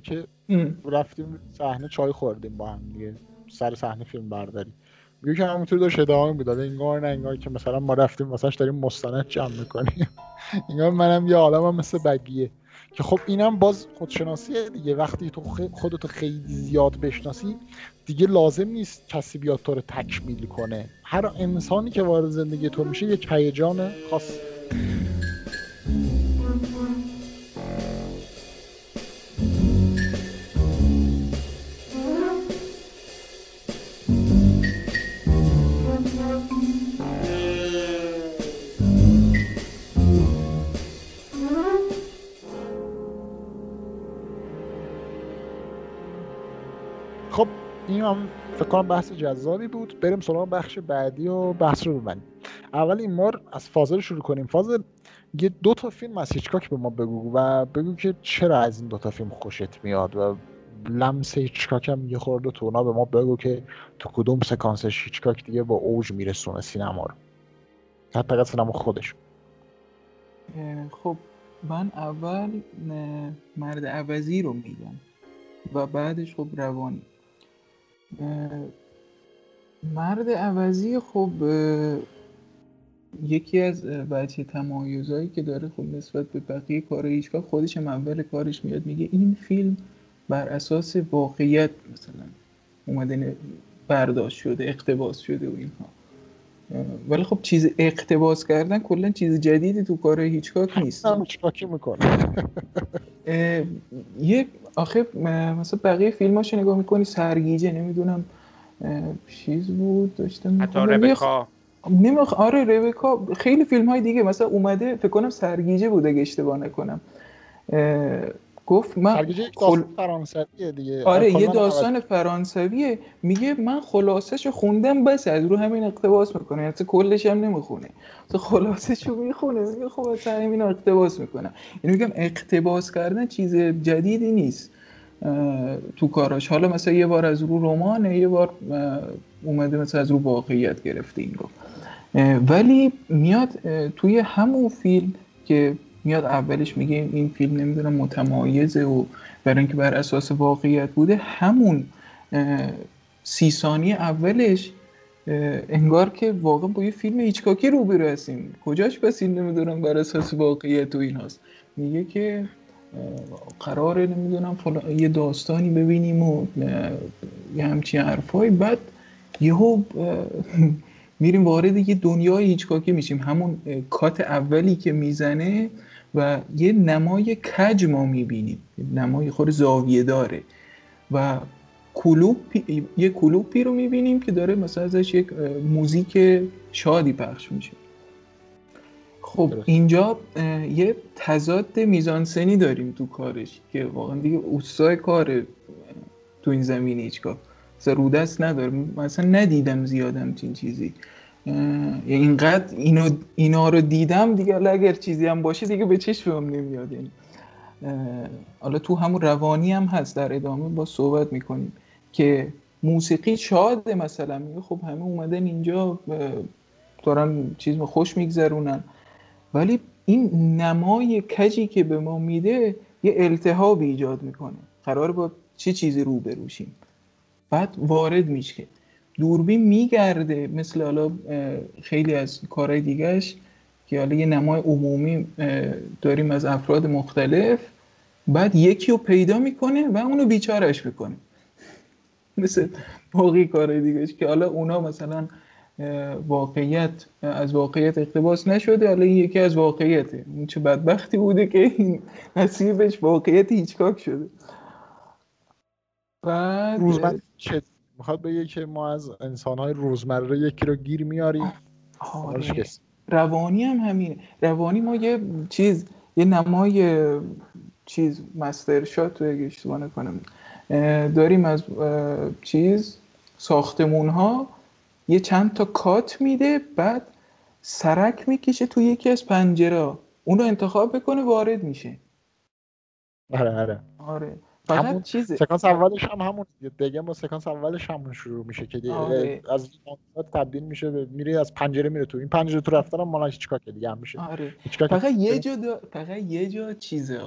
که رفتیم صحنه چای خوردیم با هم دیگه. سر صحنه فیلم برداری. میگه که همونطور داشت ادامه می‌داد. انگار نه انگار که مثلا ما رفتیم واسهش داریم مستند جمع می‌کنیم. انگار منم یه آدمم مثل بگیه. که خب اینم باز خودشناسیه دیگه. وقتی تو خودتو خیلی زیاد بشناسی دیگه لازم نیست کسی بیاد تو رو تکمیل کنه. هر انسانی که وارد زندگی تو میشه یک هیجان خاص. این هم فکر کنم بحث جذابی بود. بریم سراغ بخش بعدی و بحث رو ببندیم اول این مار از فاضل شروع کنیم. فاضل یه دو تا فیلم از هیچکاک به ما بگو و بگو که چرا از این دو تا فیلم خوشت میاد و لمس هیچکاک هم یه خورده تو به ما بگو که تو کدوم سکانسش هیچکاک دیگه با اوج میرسونه سینما رو. حتی سینما خودش. خب من اول مرد عوضی رو میگم و بعدش خب روانی. مرد عوضی خب یکی از بچه تمایزهایی که داره خب نسبت به بقیه کار هیچگاه خودش هم اول کارش میاد میگه این فیلم بر اساس واقعیت مثلا اومده برداشت شده اقتباس شده و اینها. ولی خب چیز اقتباس کردن کلا چیز جدیدی تو کار هیچکاک نیست. هیچکاکی می‌کنه. یه آخه مثلا بقیه فیلماشو نگاه می‌کنی سرگیجه نمی‌دونم چیز بود داشتم حتی ربکا. نمیخ آره ربکا. خیلی فیلم های دیگه مثلا اومده فکر کنم سرگیجه بوده اگه اشتباه نکنم. گفت من خل... فرانسویه دیگه. آره یه داستان فرانسویه. میگه من خلاصش خوندم بس از رو همین اقتباس می‌کنه. یعنی کلش هم نمی‌خونه. تو خلاصش رو می‌خونه. میگه خب از همین اقتباس می‌کنه یعنی میگم اقتباس کردن چیز جدیدی نیست. تو کاراش. حالا مثلا یه بار از رو رمانه یه بار اومده مثلا از رو واقعیت گرفته این رو. ولی میاد توی همون فیلم که میاد اولش میگه این فیلم نمی‌دونم متمایزه و برای اینکه بر اساس واقعیت بوده همون سی ثانیه اولش انگار که واقعا با یه فیلم هیچکاکی رو هستیم. کجاش بس این نمی‌دونم بر اساس واقعیت و این هست میگه که قراره نمی‌دونم یه داستانی ببینیم و یه همچین حرفایی. بعد یهو میریم وارد یه دنیای هیچکاکی میشیم. همون کات اولی که می‌زنه و یه نمای کج ما می‌بینیم. نمای خود زاویه داره و کلوب یه کلوپی رو می‌بینیم که داره مثلا ازش یک موزیک شادی پخش میشه. خب اینجا یه تضاد میزانسنی داریم تو کارش که واقعا دیگه اوستای کار تو این زمینه هیچگاه. رودست ندارم. مثلا ندیدم زیاد همچین چیزی. اینقدر اینو اینا رو دیدم دیگه اگر چیزی هم باشه دیگه به چشمم نمیاد. یعنی حالا تو همون روانی هم هست در ادامه با صحبت می‌کنیم که موسیقی شاده مثلا. میگه خب همه اومدن اینجا دارن چیز خوش میگذرونن. ولی این نمای کجی که به ما میده یه التهاب ایجاد می‌کنه. قرار با چه چیزی رو بروشیم بعد وارد میشه. دوربین میگرده مثل حالا خیلی از کارهای دیگهش که حالا یه نمای عمومی داریم از افراد مختلف. بعد یکی رو پیدا می‌کنه و اونو بیچارش می‌کنه. مثل باقی کارهای دیگهش که حالا اونا مثلا واقعیت از واقعیت اقتباس نشده حالا این یکی از واقعیته. اون چه بدبختی بوده که این نصیبش واقعیت هیچکاک شده. بعد روزمره چه می‌خواد بگه که ما از انسانهای روزمره یکی رو گیر میاریم. آره. روانی هم همینه. روانی ما یه چیز یه نمای چیز مستر شات رو اگه اشتباه نکنم. داریم از چیز ساختمون ها یه چند تا کات میده بعد سرک می‌کشه تو یکی از پنجره اون رو انتخاب بکنه وارد میشه. آره آره. آره. همون چیزه. سکانس اولش هم همون دیگه. ما سکانس اولش همون شروع میشه که آره. از تبدیل میشه میره از پنجره میره تو. این پنجره تو رفتن هم مالا هیچ دیگه هم میشه. آره. فقط یه جا دا... فقط یه جا چیزه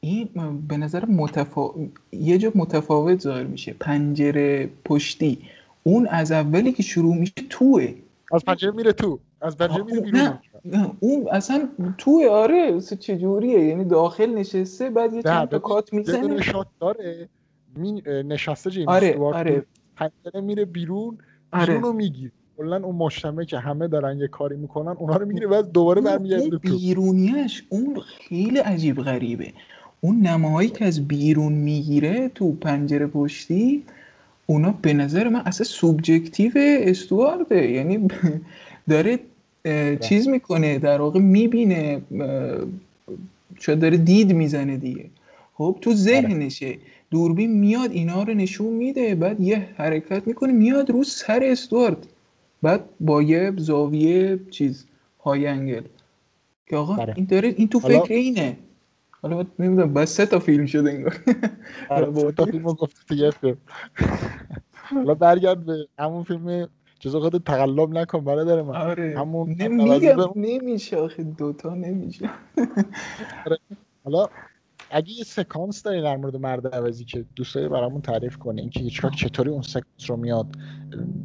این به نظر متفا... یه جا متفاوت ظاهر میشه. پنجره پشتی. اون از اولی که شروع میشه توه. از پنجره میره تو. از پنجره میره بیرون. نه اون اصلا توی آره چجوریه؟ یعنی داخل نشسته بعد یه چند تا کات می‌زنه. شات داره می نشسته جیمز آره آره. پنجره میره بیرون آره. رو میگیر کلا اون مجتمع که همه دارن یه کاری می‌کنن اونا رو می‌گیره بعد دوباره برمیگرده تو. بیرونیش اون خیلی عجیب غریبه. اون نماهایی که از بیرون می‌گیره تو پنجره پشتی اونا به نظر من اصلا سوبجکتیو استوارده. یعنی داره چیز می‌کنه در واقع می‌بینه شاید داره دید می‌زنه دیگه. خب تو ذهنشه. دوربین میاد اینا رو نشون میده بعد یه حرکت می‌کنه میاد رو سر استوارد. بعد با یه زاویه چیز های انگل. که آقا بره. این داره این تو فکر اینه. حالا نمی‌دونم بس سه تا فیلم شده انگار. آره، سه تا فیلم گفت یه فیلم حالا برگرد به همون فیلم جز خود تقلب نکن برادر من. آره. همون نمیگم نمیشه آخه دوتا نمیشه. آره. حالا اگه یه سکانس داری در مورد مرد عوضی که دوست داری برامون تعریف کنه اینکه هیچکاک چطوری اون سکانس رو میاد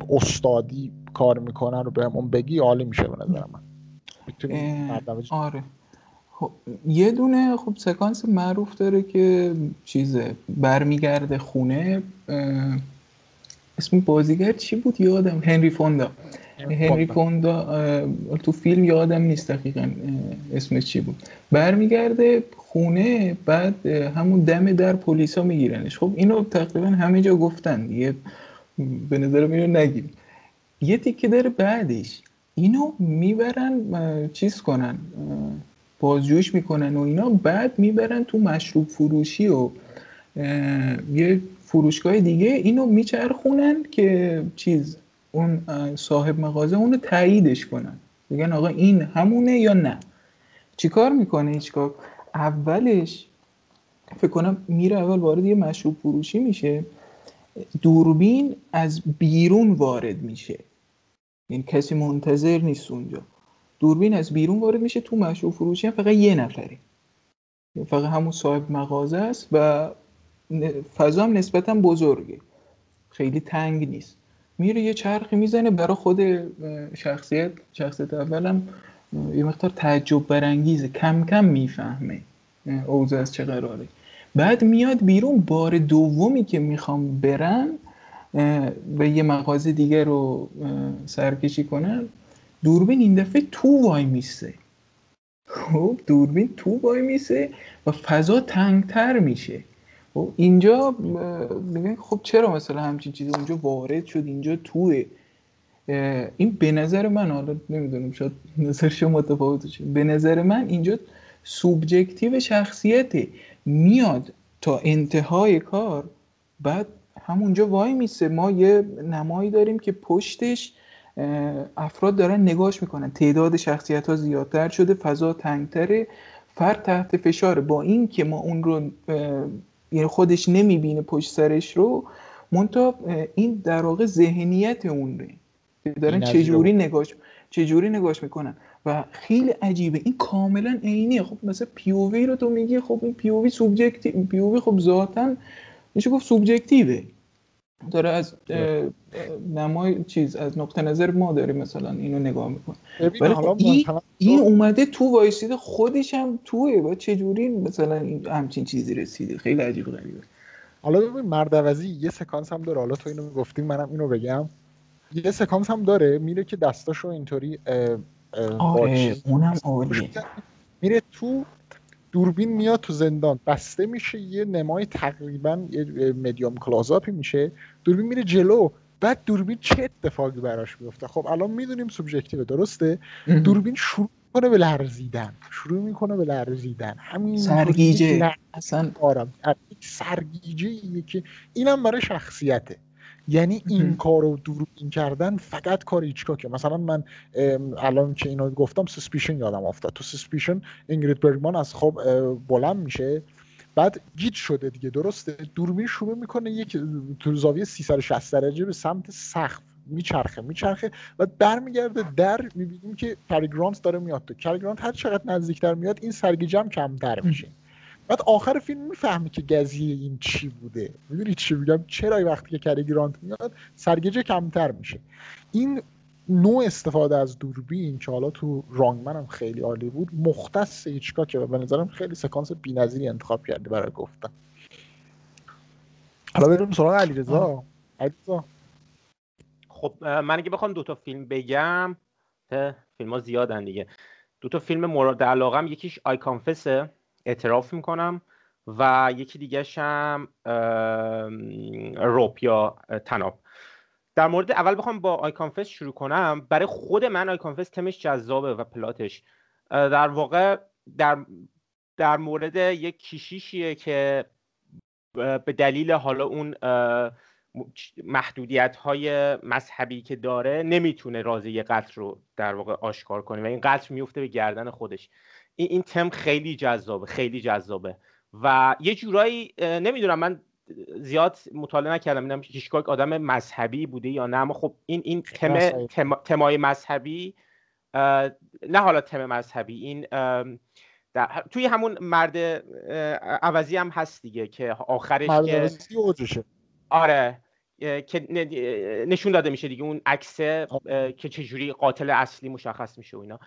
استادی کار می‌کنه رو بهمون بگی عالی میشه به نظر من. آره. خب یه دونه خب سکانس معروف داره که چیزه برمیگرده خونه اسم بازیگر چی بود؟ یادم هنری فوندا. هنری فوندا. تو فیلم یادم نیست دقیقا اسمش چی بود. برمیگرده خونه بعد همون دم در پلیسا میگیرنش. خب اینو تقریبا همه جا گفتن. یه به نظر اینو نگیم یه تیکه داره بعدش اینو می‌برن چیز کنن بازجویش می‌کنن و اینا بعد می‌برن تو مشروب فروشی و یه فروشگاه دیگه اینو میچرخونن که چیز اون صاحب مغازه اونو تاییدش کنن. بگن آقا این همونه یا نه؟ چیکار می‌کنه هیچکار؟ اولش فکر کنم میره اول وارد یه مشروب فروشی میشه. دوربین از بیرون وارد میشه. یعنی کسی منتظر نیست اونجا. دوربین از بیرون وارد میشه تو مشروب فروشی هم فقط یه نفره فقط همون صاحب مغازه است و فضا هم نسبتا بزرگه. خیلی تنگ نیست. میره یه چرخی می‌زنه برای خود شخصیت شخصیت اولم یه مقدار تعجب برانگیزه. کم کم می‌فهمه اوضاع از چه قراره. بعد میاد بیرون بار دومی که می‌خوام برن و یه مغازه دیگه رو سرکشی کنن دوربین این دفعه تو وای میسه خب دوربین تو وای میسه و فضا تنگتر میشه. خب اینجا میگن خب چرا مثلا همچین چیزی اونجا وارد شد اینجا توه؟ این به نظر من حالا نمی‌دونم شاید نظر شما متفاوت شه به نظر من اینجا سوبجکتیو شخصیته. میاد تا انتهای کار بعد همونجا وای میسه ما یه نمایی داریم که پشتش افراد دارن نگاش می‌کنن. تعداد شخصیت ها زیادتر شده فضا تنگتره. فرد تحت فشاره. با این که ما اون رو یعنی خودش نمی‌بینه پشت سرش رو منتها این در واقع ذهنیت اون رو دارن چجوری نگاش چجوری نگاش می‌کنن. و خیلی عجیبه. این کاملا عینیه. خب مثلا POV رو تو میگی خب این POV subjective POV خب ذاتا میشه گفت subjective ه داره از نمای چیز از نقطه نظر ما داره مثلا اینو نگاه می‌کنه. ولی خب این, این اومده تو وایسیده خودش هم توئه و چجوری مثلا همچین چیزی رسیده. خیلی عجیب غریبه. حالا ببین مردوزی یه سکانس هم داره. حالا تو اینو گفتیم منم اینو بگم. یه سکانس هم داره. میره که دستاشو اینطوری آره اونم عالیه. میره تو دوربین میاد تو زندان بسته میشه یه نمای تقریبا یه مدیوم کلازاپی میشه دوربین میره جلو بعد دوربین چه اتفاقی براش میفته؟ خب الان می‌دونیم سوبژکتیو درسته؟ دوربین شروع می‌کنه به لرزیدن شروع می‌کنه به لرزیدن. همین سرگیجه. اصلا آرام سرگیجه که اینم برای شخصیته. یعنی این کارو دوربین کردن فقط کار که مثلا من الان که اینو گفتم Suspicion یادم افتاد. تو Suspicion اینگرید برگمن از خواب بلند میشه بعد گیج شده دیگه درسته؟ دوربین شروع می‌کنه یک تو زاویه 360 درجه به سمت سقف. میچرخه میچرخه و برمیگرده در می‌بینیم که کری گرانت داره میاد تو. کری گرانت هر چقدر نزدیکتر میاد این سرگیجه کمتر میشه. بعد آخر فیلم می‌فهمی که قضیه این چی بوده. می‌دونی چی میگم؟ چرا وقتی که کری گرانت میاد سرگیجه کمتر میشه. این نوع استفاده از دوربین که حالا تو رانگمن هم خیلی عالی بود مختص ایچکا که به نظرم خیلی سکانس بی‌نظیری انتخاب کرده برای گفتن. حالا بریم سراغ علیرضا. علیرضا. خب من اگه بخوام دو تا فیلم بگم فیلم ها زیادن دیگه. دو تا فیلم مورد علاقم یکیش آیکانفسه اعتراف می‌کنم و یکی دیگه هم روپ یا تناب در مورد اول بخوام با آیکانفست شروع کنم. برای خود من آیکانفست تمش جذابه و پلاتش. در واقع در, در مورد یک کشیشیه که به دلیل حالا اون محدودیت های مذهبی که داره نمی‌تونه رازه قتل رو در واقع آشکار کنه و این قتل میفته به گردن خودش. این, این تم خیلی جذابه خیلی جذابه. و یه جورایی نمی‌دونم من زیاد مطالعه نکردم اینم هیچکاک آدم مذهبی بوده یا نه اما خب این این تم تمای مذهبی نه حالا تم مذهبی این توی همون مرد عوضی هم هست دیگه که آخرش که آره که نشون داده میشه دیگه اون عکسه که چجوری قاتل اصلی مشخص میشه و اینا.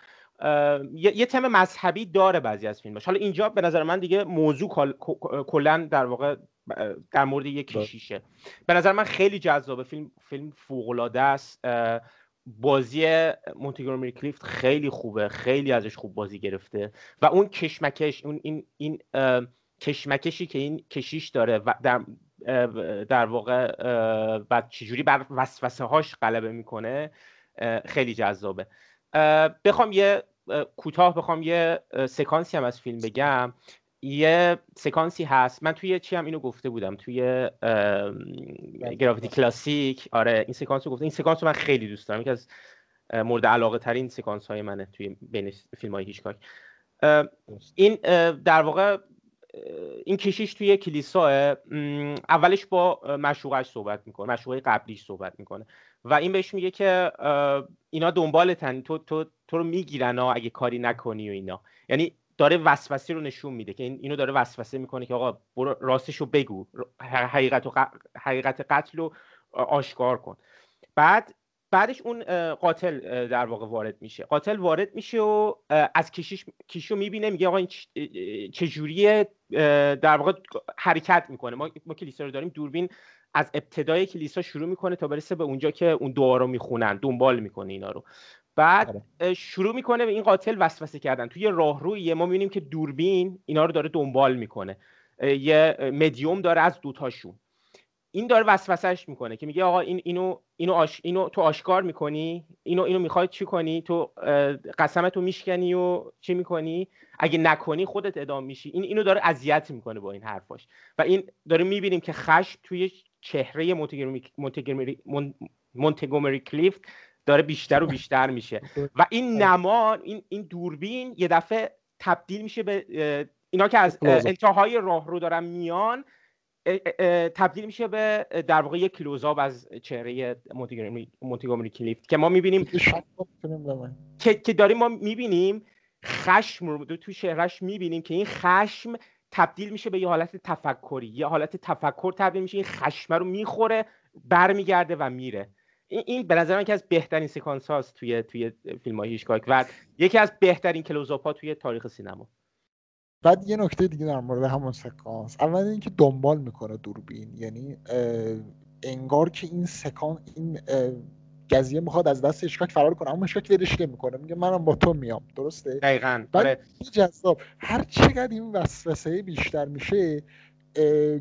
یه تم مذهبی داره بعضی از فیلماش حالا اینجا به نظر من دیگه موضوع کلا در واقع در مورد یک کشیشه به نظر من خیلی جذابه. فیلم فیلم فوق العاده است بازی مونتیگرو کلیفت خیلی خوبه. خیلی ازش خوب بازی گرفته. و اون کشمکش اون این این کشمکشی که این کشیش داره و در در واقع و چجوری بر وسوسه هاش غلبه می‌کنه خیلی جذابه. بخوام یه کوتاه بخوام یه سکانسی هم از فیلم بگم. یه سکانسی هست. من توی چی هم اینو گفته بودم؟ توی گرافیتی کلاسیک آره این سکانس رو گفته این سکانس رو من خیلی دوست دارم. یکی از مورد علاقه ترین سکانس های منه توی بین فیلم های هیچکاک این در واقع این کشیش توی کلیسا اولش با مشوقش صحبت می‌کنه مشوقه قبلیش صحبت می‌کنه. و این بهش میگه که اینا دنبالتن تو تو تو رو می‌گیرن اگه کاری نکنی و اینا. یعنی داره وسوسه رو نشون میده که این اینو داره وسوسه می‌کنه که آقا برو راستش رو بگو حقیقت و حقیقت قتل رو آشکار کن. بعد بعدش اون قاتل در واقع وارد میشه. قاتل وارد میشه و از کشیش کشیشو می‌بینه میگه آقا این چجوریه؟ در واقع حرکت می‌کنه. ما ما کلیسا رو داریم. دوربین از ابتدای کلیسا شروع می‌کنه تا برسه به اونجا که اون دعا رو می‌خونن. دنبال می‌کنه اینا رو. بعد آره. شروع می‌کنه به این قاتل وسوسه کردن. توی راهروی ما می‌بینیم که دوربین اینا رو داره دنبال می‌کنه. یه مدیوم داره از دوتاشون این داره وسوسش می‌کنه که میگه آقا این اینو اینو آش اینو تو آشکار می‌کنی اینو اینو می‌خوای چی کنی؟ تو قسمتو میشکنی و چی می‌کنی؟ اگه نکنی خودت ادام میشی. این اینو داره اذیت می‌کنه با این حرفاش. و این داره می‌بینیم که خشم توی چهره مونتگومری کلیفت داره بیشتر و بیشتر میشه. و این نما این این دوربین یه دفعه تبدیل میشه به اینا که از انتهای راه رو دارن میان تبدیل میشه به در واقع یک کلوزاب از چهره مونتگومری کلیفت که ما می‌بینیم که, که داریم ما می‌بینیم خشم رو تو شهرش می‌بینیم که این خشم تبدیل میشه به یه حالت تفکری یه حالت تفکر تبدیل میشه این خشم رو می‌خوره برمیگرده و میره. این به نظر من یکی از بهترین سکانس هاست توی توی فیلم های و یکی از بهترین کلوزاپ ها توی تاریخ سینما. بعد یه نکته دیگه در مورد همون سکانس. اول اینکه دنبال می‌کنه دوربین. یعنی انگار که این سکان این قضیه می‌خواد از دست اشکاک فرار کنه اما اشکاک ولش می‌کنه میگه منم با تو میام. درسته؟ دقیقاً. بعد آره. جذاب. هر چقدر این وسوسه بیشتر میشه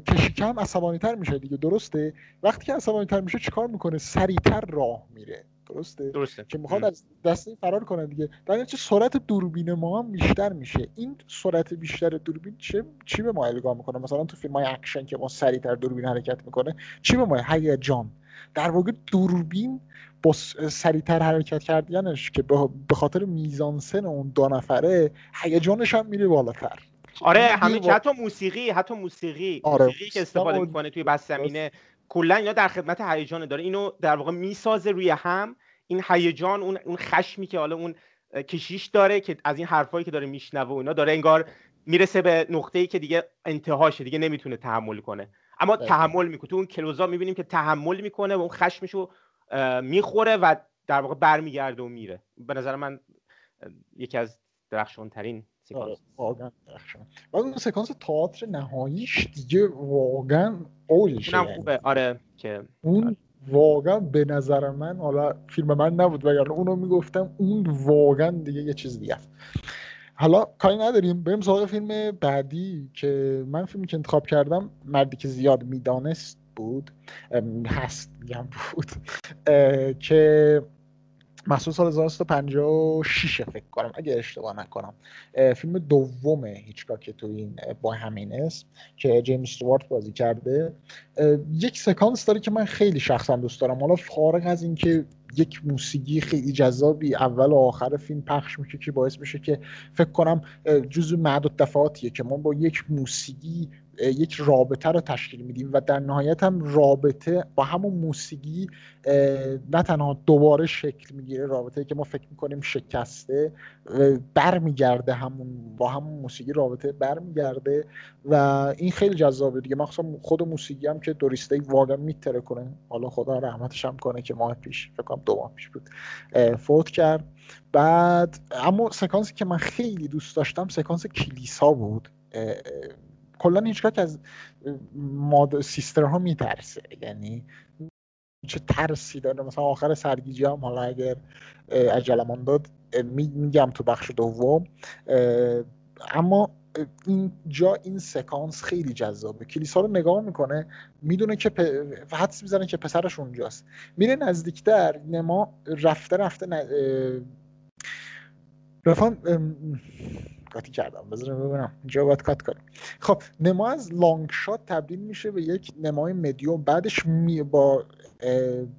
کشیکم عصبانی تر میشه دیگه. درسته؟ وقتی که عصبانی تر میشه چیکار می‌کنه؟ سریعتر راه میره. درسته؟ درسته. که می‌خواد از دست این فرار کنه دیگه. در چه سرعت دوربین ما هم بیشتر میشه. این سرعت بیشتر دوربین چه چی به ما الگا می‌کنه؟ مثلا تو فیلم های اکشن که ما سریعتر دوربین حرکت می‌کنه چی به ما هیجان. در واقع دوربین با سریعتر حرکت کردنش که به خاطر میزانسن اون دو نفره هیجانش هم میره بالاتر. آره همین که حتی موسیقی حتی موسیقی. آره. موسیقی که استفاده می‌کنه توی بس زمینه. کلا اینا در خدمت هیجان داره. اینو در واقع می‌سازه روی هم. این هیجان اون اون خشمی که حالا اون کشیش داره که از این حرفایی که داره میشنوه و اینا داره انگار می‌رسه به نقطه ای که دیگه انتهاشه دیگه نمی‌تونه تحمل کنه. اما تحمل می‌کنه. تو اون کلوزا می‌بینیم که تحمل می‌کنه و اون خشمشو می‌خوره و در واقع برمیگرده و میره. به نظر من یکی از درخشان ترین سکانس واقعا بعد اون سکانس تئاتر نهاییش دیگه واقعا اوجشه اونم خوبه. آره که اون واقعا به نظر من حالا فیلم من نبود وگرنه اونو می‌گفتم اون واقعا دیگه یه چیز دیگه حالا کاری نداریم. بریم سراغ فیلم بعدی که من فیلمی که انتخاب کردم مردی که زیاد می‌دانست بود هست میگم بود که محصول سال 1956 فکر کنم اگه اشتباه نکنم. فیلم دوم هیچکاک تو این با همین اسم که جیمز استوارت بازی کرده. یک سکانس داره که من خیلی شخصا دوست دارم. حالا فارغ از اینکه یک موسیقی خیلی جذابی اول و آخر فیلم پخش میشه که باعث میشه که فکر کنم جزو معدود دفعاتیه که ما با یک موسیقی یک رابطه رو تشکیل میدیم و در نهایت هم رابطه با همون موسیقی نه تنها دوباره شکل می‌گیره رابطه که ما فکر می‌کنیم شکسته برمیگرده همون با همون موسیقی رابطه برمیگرده و این خیلی جذابه دیگه. مخصوصا خود موسیقی هم که دوریسته واقعا میتره کنه. حالا خدا رحمتش هم کنه که ماه پیش فکر کنم دو ماه پیش بود فوت کرد. بعد اما سکانسی که من خیلی دوست داشتم سکانس کلیسا بود کلا هیچکاک از ماد ها میترسه. یعنی چه ترسی داره. مثلا آخر سرگیجی هم حالا اگر عجلمان داد میگم تو بخش دوم. اما اینجا این سکانس خیلی جذابه. کلیسا رو نگاه می‌کنه می‌دونه که پ... حدس می‌زنه که پسرش اونجاست. میره نزدیکتر نما رفته رفته ن... رفرنس قاطی کردم. بذارم ببینم. اینجا باید کات کنیم. خب نما از long shot تبدیل میشه به یک نمای مدیوم. بعدش می با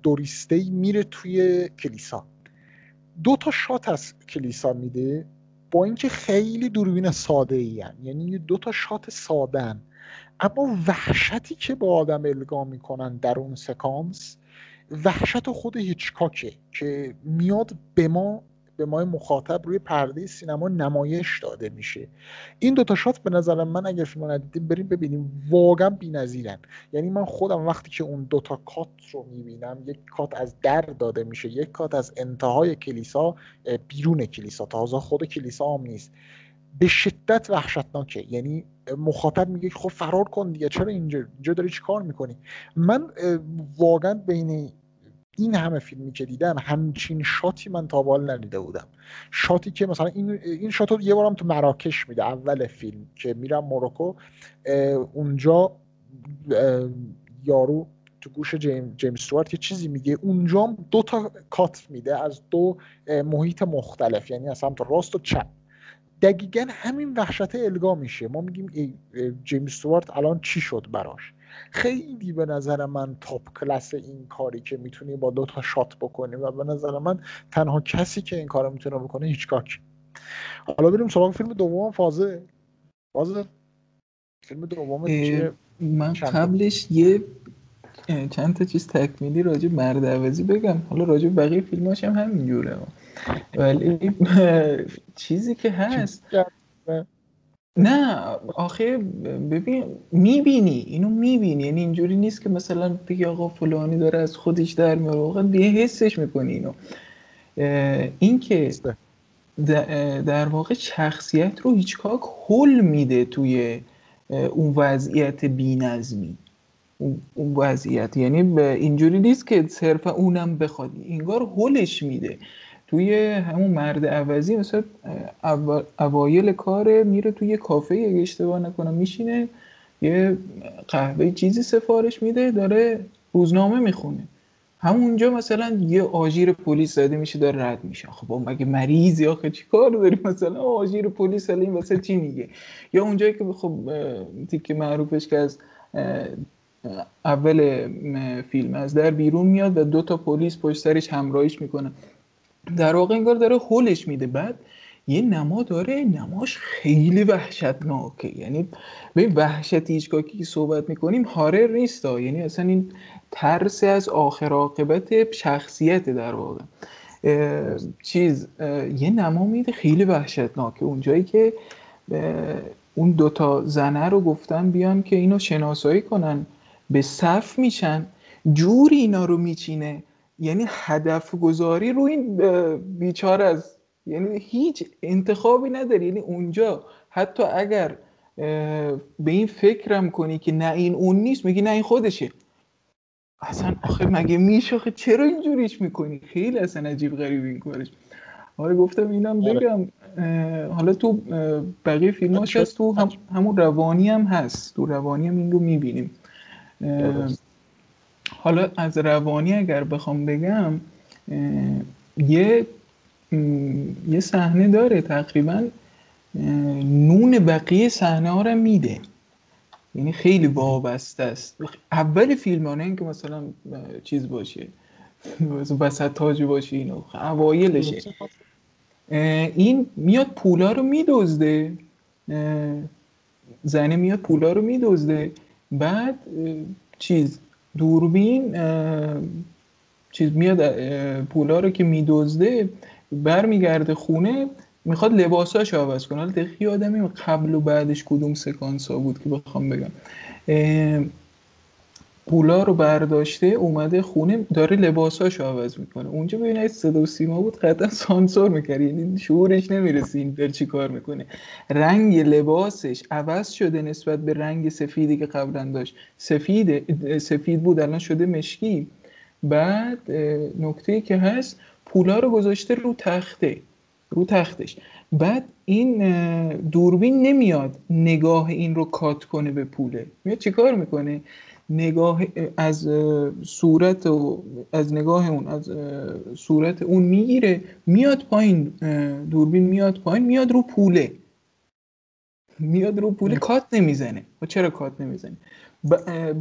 دوریسته میره توی کلیسا. دو تا shot از کلیسا میده با اینکه خیلی دوربین ساده ای یعنی دو تا shot سادن اما وحشتی که با آدم الگا می‌کنن در اون سکانس وحشت خود هیچکاکه که میاد به ما به ما مخاطب روی پرده سینما نمایش داده میشه. این دوتا شات به نظر من اگر فیلم ندیدیم بریم ببینیم. واقعا بی‌نظیرن. یعنی من خودم وقتی که اون دوتا کات رو می‌بینم یک کات از در داده میشه یک کات از انتهای کلیسا بیرون کلیسا. تازه خود کلیسا هم نیست. به شدت وحشتناکه. یعنی مخاطب میگه خب فرار کن دیگه چرا اینجا؟ اینجا داری چی کار می‌کنی؟ من واقعا بین این همه فیلمی که دیدم همچین شاتی من تا بال ندیده بودم. شاتی که مثلا این این شات رو یه بارم تو مراکش میده اول فیلم که میرم موروکو اونجا یارو تو گوش جیم، جیمز استوارت یه چیزی میگه. اونجا دو تا کات میده از دو محیط مختلف یعنی از سمت راست و چپ. دقیقا همین وحشت الگا میشه. ما میگیم جیمز استوارت الان چی شد براش؟ خیلی به نظر من تاپ کلاس این کاری که می‌تونی با دو تا شات بکنی و به نظر من تنها کسی که این کارو می‌تونه بکنه هیچکاک. حالا بریم سراغ فیلم دوم فازه. فازه فیلم دوم من قبلش یه چند تا چیز تکمیلی راجع مرد عوضی بگم. حالا راجع بقیه فیلماش هم همینجوره. ولی چیزی که هست نه آخه ببین می‌بینی اینو می‌بینی. یعنی اینجوری نیست که مثلا بگی آقا فلانی داره از خودش در میاره. واقعا یه حسش می‌کنی اینو. این که در واقع شخصیت رو هیچکاک هل میده توی اون وضعیت بینظمی. اون وضعیت. یعنی اینجوری نیست که صرفا اونم بخواد. انگار هلش میده. توی همون مرد عوضی مثلا اوایل کار میره توی کافه اگه اشتباه نکنم میشینه یه قهوه چیزی سفارش میده داره روزنامه می‌خونه. همونجا مثلا یه آژیر پلیس زده میشه داره رد میشه. خب مگه مریضی آخه؟ چی کار داری مثلا آژیر پلیس این واسه چی میگه؟ یا اونجایی که خب تیک معروفش که از اول فیلم از در بیرون میاد و دو تا پلیس پشت سرش همراهیش می‌کنن. در واقع انگار داره هولش میده. بعد یه نما داره نماش خیلی وحشتناکه. یعنی به وحشت هیچکاکی که صحبت می‌کنیم هارر نیست. یعنی اصلا این ترس از آخر عاقبت شخصیت در واقع. چیز یه نما میده خیلی وحشتناکه. اونجایی که اون دوتا زنه رو گفتن بیان که اینو شناسایی کنن به صف میشن جوری اینا رو میچینه. یعنی هدف گذاری رو این بیچاره از یعنی هیچ انتخابی نداری. یعنی اونجا حتی اگر به این فکرم کنی که نه این اون نیست میگی نه این خودشه. اصلا آخه مگه میشه؟ آخه چرا اینجوریش می‌کنی؟ خیلی اصلا عجیب غریب این کارش. آره گفتم اینم آره. بگم حالا تو بقیه فیلماش هست تو هم همون روانی هم هست. تو روانی هم این رو می‌بینیم. حالا از روانی اگر بخوام بگم یه یه صحنه داره تقریبا نون بقیه صحنه ها رو میده. یعنی خیلی وابسته است. اول فیلم ها که مثلا چیز باشه وسط تاج باشه اینو اوایلشه. این میاد پولا رو میدزده. زنه میاد پولا رو میدزده. بعد چیز دوربین چیز میاد پولا رو که میدزده برمیگرده خونه می‌خواد لباساش عوض کنه. حالا دقیقی یادم قبل و بعدش کدوم سکانس ها بود که بخوام بگم. پولا رو برداشته اومده خونه داره لباساش عوض می‌کنه. اونجا ببینید صدا و سیما بود قطعا سانسور می‌کرد. یعنی شعورش نمی‌رسه این در چی کار می‌کنه. رنگ لباسش عوض شده نسبت به رنگ سفیدی که قبلا داشت. سفید سفید بود الان شده مشکی. بعد نکته که هست پولا رو گذاشته رو تخته. رو تختش. بعد این دوربین نمیاد نگاه این رو کات کنه به پوله. میاد چیکار می‌کنه؟ نگاه از صورت و از نگاه اون از صورت اون می‌گیره میاد پایین دوربین میاد پایین میاد رو پوله. میاد رو پوله کات نمی‌زنه. و چرا کات نمی‌زنه؟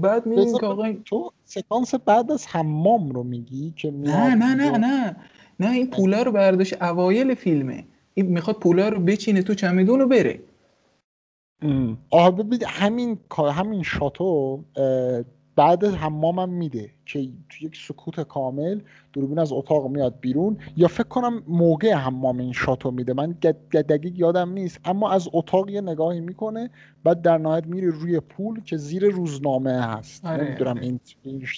بعد می‌بینی که آقا تو سکانس بعد از حمام رو میگی که نه نه نه نه. نه این پوله رو برداشت اوایل فیلمه. این می‌خواد پوله رو بچینه تو چمدون و بره. آها ببین همین همین شاتو بعد حمامم میده که تو یک سکوت کامل دوربین از اتاق میاد بیرون. یا فکر کنم موقع حمام این شاتو میده. من دقیق یادم نیست. اما از اتاق یه نگاهی می‌کنه بعد در نهایت میره روی پول که زیر روزنامه هست. آره. نمی‌دونم این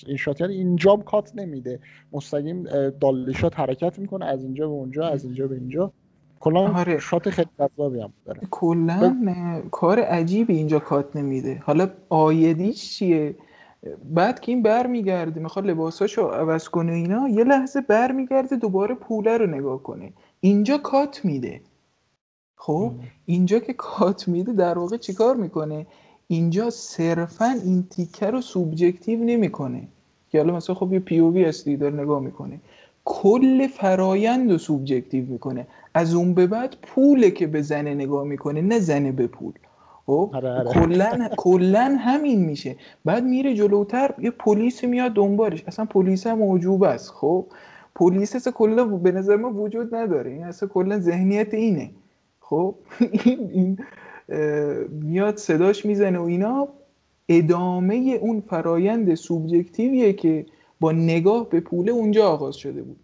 این شات یعنی اینجا کات نمیده. مستقیم دالشات حرکت می‌کنه. از اینجا به اونجا از اینجا به اینجا. کلا آره. شات خیلی جذابی هم داره. کلا کار عجیبی اینجا کات نمیده. حالا آیدیش چیه؟ بعد که این برمیگرده می‌خواد لباساشو عوض کنه اینا یه لحظه برمیگرده دوباره پوله رو نگاه کنه. اینجا cut میده. خب؟ اینجا که cut میده در واقع چیکار می‌کنه؟ اینجا صرفا این تیکه رو subjective نمی‌کنه. که حالا مثلا خب یه POV هستی داره نگاه می‌کنه. کل فرایند رو subjective می‌کنه. از اون به بعد پوله که به زنه نگاه می‌کنه نه زنه به پول. خب؟ آره، آره. کلا همین میشه. بعد میره جلوتر یه پلیس میاد دنبالش. اصلا پلیس هم موجوب است خب؟ پلیس اصلا کلا به نظر ما وجود نداره. این اصلا کلا ذهنیت اینه. خب؟ این, این میاد صداش می‌زنه و اینا. ادامه اون فرایند سوبجکتیویه که با نگاه به پوله اونجا آغاز شده بود.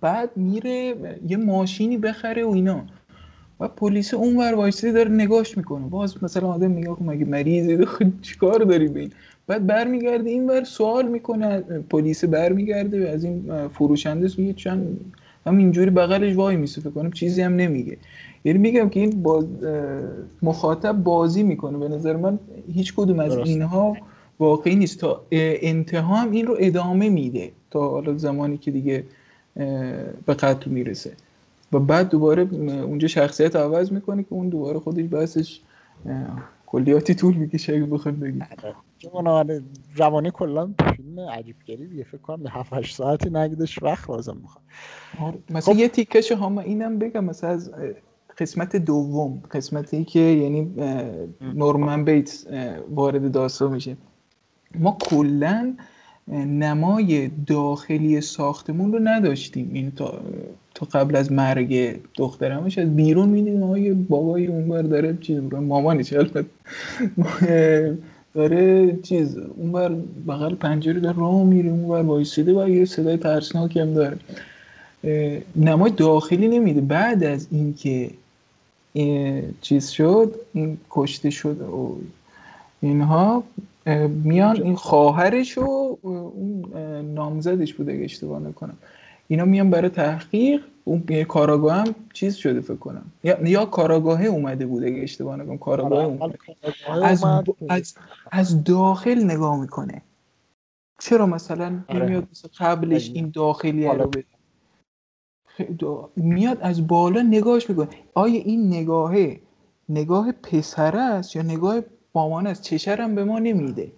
بعد میره یه ماشینی بخره و اینا. و پلیس اون ور وایسی داره نگاش می‌کنه. باز مثلا آدم کنه مگه مریضی؟ خود چیکار داری بین بعد برمیگرده این ور سوال می‌کنه پلیس برمیگرده از این فروشنده میگه چند هم اینجوری بغلش وای میسه فکر کنم چیزی هم نمیگه. یعنی میگم که این باز مخاطب بازی می‌کنه. به نظر من هیچ کدوم از اینها واقعی نیست. تا انتها هم این رو ادامه میده. تا حالا زمانی که دیگه به قتل می‌رسه. و بعد دوباره اونجا شخصیت عوض می‌کنه که اون دوباره خودش بحثش کلیاتی طول می‌کشه اگه بخواد بگیم. چون آره، روانی کلا فیلم عجیب گریه فکر کنم به 7 8 ساعتی نگیدش وقت لازم می‌خواد. آره، مثلا خب. یه تیکش هم اینم بگم مثلا از قسمت دوم قسمتی که یعنی نورمن بیتس وارد داستان میشه. ما کلا نمای داخلی ساختمون رو نداشتیم. این تا, تا قبل از مرگ دخترمش از بیرون میدیم آقای بابای اونور داره چیز مامانش البته. داره چیز اونور بغل پنجره در راه میره اونور وایسیده و یه صدای ترسناکی هم داره. نمای داخلی نمیده. بعد از اینکه چیز شد این کشته شد. اینها میان این خواهرش و اون نامزدش بوده اگه اشتباه نکنم. اینا میان برای تحقیق اون کاراگاه هم چیز شده فکر کنم. یا, یا کاراگاهه اومده بوده اگه اشتباه نکنم کاراگاه آره، اومده. از, از, از داخل نگاه می‌کنه. چرا مثلا آره. نمیاد قبلش این داخلی رو بده؟ میاد از بالا نگاهش می‌کنه. آیا این نگاهه نگاه پسره است یا نگاه مامان است چشرم به ما نمیده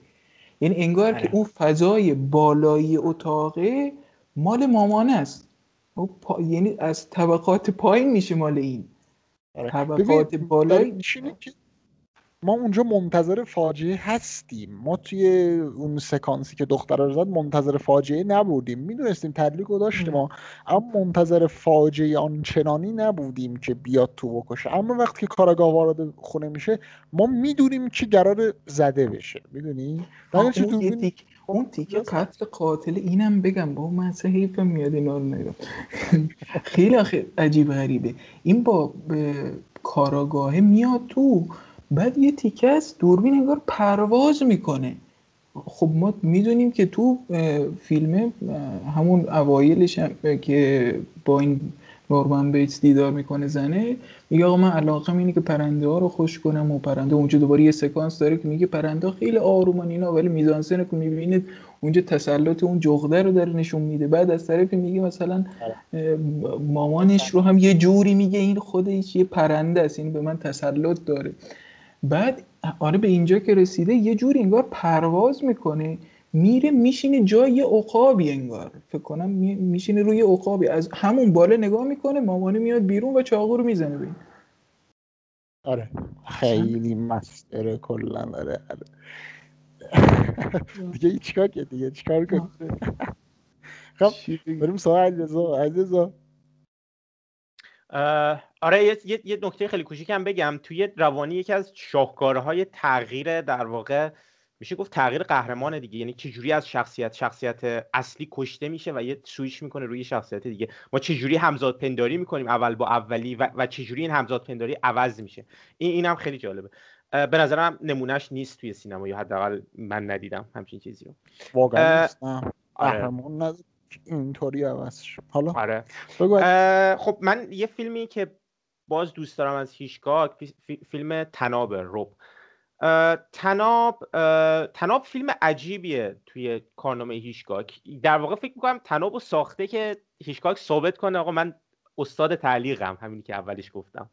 یعنی انگار که آره. اون فضای بالایی اتاقه مال مامان است پا... یعنی از طبقات پایین میشه مال این آره. طبقات بالایی ما اونجا منتظر فاجعه هستیم. ما توی اون سکانسی که دختر رو زد منتظر فاجعه نبودیم. می‌دونستیم تدلیق رو داشتیم ما اما منتظر فاجعه آنچنانی نبودیم که بیاد تو بکشه. اما وقتی که کاراگاه وارد خونه میشه ما می‌دونیم که قرار زده بشه. می‌دونی؟ اون, تیک... اون تیکه قتل قاتل اینم بگم. با من سه حیفم میاد اینا رو خیلی عجیب غریبه. این با کاراگاهه میاد تو بعد یه تیکه از دوربین انگار پرواز می‌کنه. خب ما می‌دونیم که تو فیلم همون اوایلش هم که با این نورمن بیتس دیدار می‌کنه زنه میگه آقا من علاقه اینه که پرنده ها رو خوش کنم و پرنده اونجا دوباره یه سکانس داره که میگه پرنده خیلی آرومان اینا ولی میزانسنه که می‌بینید اونجا تسلط اون جغده رو داره نشون میده. بعد از طرفی میگه مثلا مامانش رو هم یه جوری میگه این خودش یه پرنده است این به من تسلط داره. بعد آره به اینجا که رسیده یه جوری انگار پرواز می‌کنه. میره میشینه جای یه عقابی انگار. فکر کنم میشینه روی عقابی. از همون بالا نگاه می‌کنه مامانه میاد بیرون و چاقو رو می‌زنه بین آره. خیلی مستره کلا. آره, آره. دیگه چیکار که دیگه چیکار کنه خب بریم سوال علیرضا. علیرضا. آره یه, یه،, نکته خیلی کوچیکم بگم. توی روانی یکی از شاهکارهای تغییر در واقع میشه گفت تغییر قهرمان دیگه. یعنی چجوری از شخصیت شخصیت اصلی کشته میشه و یه سویش می‌کنه روی شخصیت دیگه. ما چجوری همزاد پنداری می‌کنیم اول با اولی و, و چجوری این همزاد پنداری عوض میشه. این اینم خیلی جالبه. به نظرم نمونهش نیست توی سینما یا حداقل من ندیدم همچین چیزی رو. واقعا آره. اینطوری عوض حالا آره. خب من یه فیلمی که باز دوست دارم از هیشگاک فیلم تناب روب تناب تناب فیلم عجیبیه توی کارنامه هیشکاک در واقع فکر می‌کنم تناب رو ساخته که هیشکاک ثابت کنه. آقا من استاد تعلیقم همینی که اولش گفتم.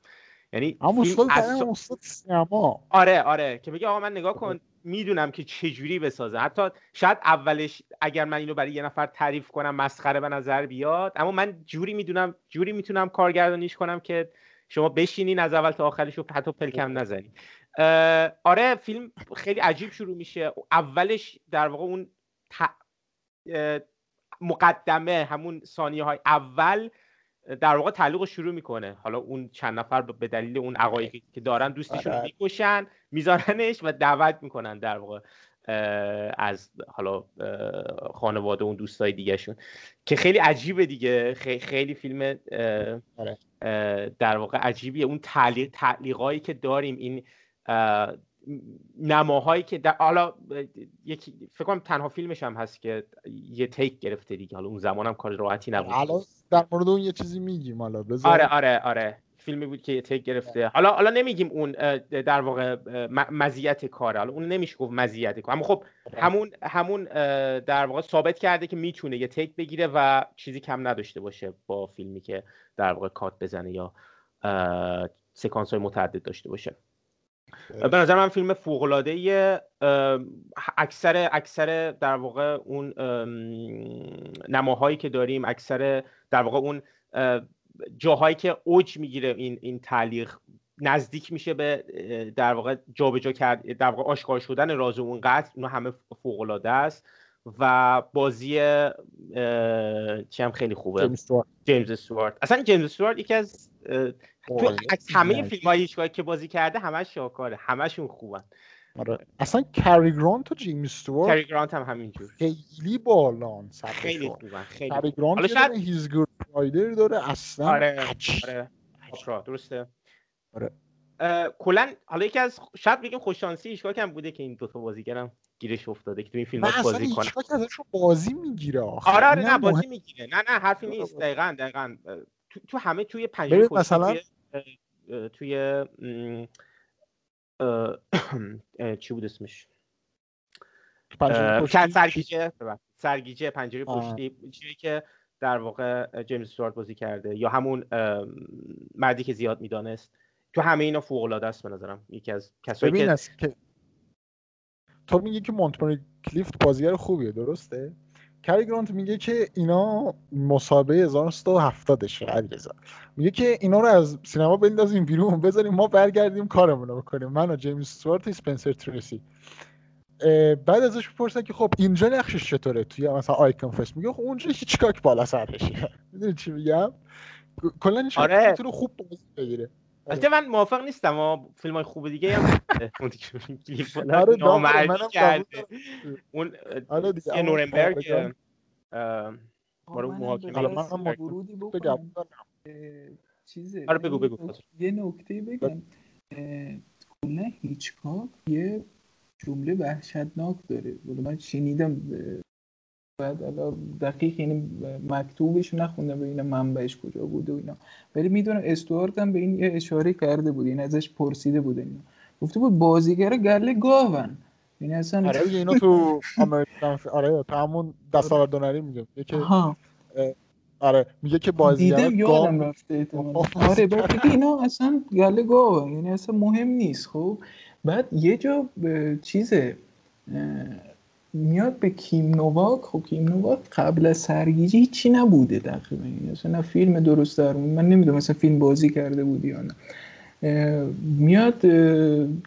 یعنی استاد استاد سینما. آره آره. که بگه آقا من نگاه کن. می‌دونم که چجوری بسازه. حتی شاید اولش اگر من اینو برای یه نفر تعریف کنم مسخره به نظر بیاد. اما من جوری می‌دونم جوری می‌تونم کارگردانیش کنم که شما بشینین از اول تا آخرش رو حتی پلکم نزنید آره فیلم خیلی عجیب شروع میشه. اولش در واقع اون مقدمه همون ثانیه های اول در واقع تعلیق رو شروع می‌کنه. حالا اون چند نفر به دلیل اون عقایدی که دارن دوستیشون آره. می‌کشن میذارنش و دعوت می‌کنن در واقع از حالا خانواده اون دوستای دیگهشون. که خیلی عجیبه دیگه. خیلی فیلم آره. در واقع عجیبیه. اون تعلیق تعلیقایی که داریم این نماهایی که در حالا یکی فکر کنم تنها فیلمش هم هست که یه تیک گرفته دیگه. حالا اون زمان هم کار راحتی نبود. حالا در مورد اون یه چیزی میگیم. حالا بذار آره آره آره. فیلمی بود که یه تیک گرفته. حالا حالا نمیگیم اون در واقع مزیت کاره. حالا اون نمیشه گفت مزیت کار اما خب همون همون در واقع ثابت کرده که می‌تونه یه تیک بگیره و چیزی کم نداشته باشه با فیلمی که در واقع کات بزنه یا سکانس های متعدد داشته باشه. به نظر من فیلم فوق العاده اکثر اکثر در واقع اون نماهایی که داریم اکثر در واقع اون جاهایی که اوج می‌گیره این این تعلیق نزدیک میشه به در واقع جابجا کرد در واقع آشکار شدن راز اون قتل اونها همه فوق است. و بازی چی هم خیلی خوبه. جیمز استوارت اصلا جیمز استوارت یکی از تو همه فیلم های که بازی کرده همش شاکاره همشون خوبن. آره. اصلا کری گرانت و جیم استوارت کری گرانت هم همینجور. خیلی بالان خیلی خوبن خیلی کری گرانت حالا شاید هیز گود رایدر داره اصلا آره آره. درسته. آره. کلا حالا یکی از شاید بگیم خوششانسی ایشگاه هم بوده که این دوتا بازیگرم. گیرش افتاده که تو این فیلم بازی کنه اصلا بازی می‌گیره آره آره نه بازی می‌گیره. نه نه حرفی نیست. دقیقاً دقیقاً. تو, تو همه توی پنجره مثلا توی چی بود اسمش؟ سرگیجه سرگیجه پنجره پشتی چیزی که در واقع جیمز استوارت بازی کرده. یا همون مردی که زیاد می‌دانست. تو همه اینا فوق العاده است به نظرم. یکی از کسایی که... تو میگی که مونتماری کلیفت بازیگر خوبیه درسته؟ کری گرانت میگه که اینا مسابقه 1970 شه علیرضا. میگه که اینا رو از سینما بندازیم بیرون بذاریم ما برگردیم کارمون رو بکنیم. من و جیمز استوارت اسپنسر تریسی. بعد ازش بپرسن که خب اینجا نقشش چطوره؟ توی مثلا آیکون فست میگه خب اونجا هیچ کاک بالا سرشه می‌دونی چی میگم؟ کلا آره. خوب بازی بگیره. البته من موافق نیستم اما فیلم های خوب دیگه هم آره نامردی کرده. اون آره دیگه نورنبرگ بارو محاکمه. من ورودی بکنم. چیزه آره بگو بگو یه نکته بگم. کلا هیچکاک یه جمله وحشتناک داره. من شنیدم بعد حالا دقیق یعنی مکتوبش نخوندم به این منبعش کجا بوده و اینا. ولی می‌دونم استوارت هم به این یه اشاره کرده بود این ازش پرسیده بود اینا. گفته بود بازیگر گله گاون یعنی اصلا آره اینا تو امریکن آره همون دستاوردونری میگه که آره میگه که بازیگر یادم رفته آره بعد اینا اصلا گله گاون یعنی اصلا مهم نیست. خب بعد یه جا چیزه میاد به کیم نوواک خب کیم نوواک قبل از سرگیجه هیچی نبوده تقریبا اصلا فیلم درست در من نمی‌دونم مثلا فیلم بازی کرده بودی یا نه. میاد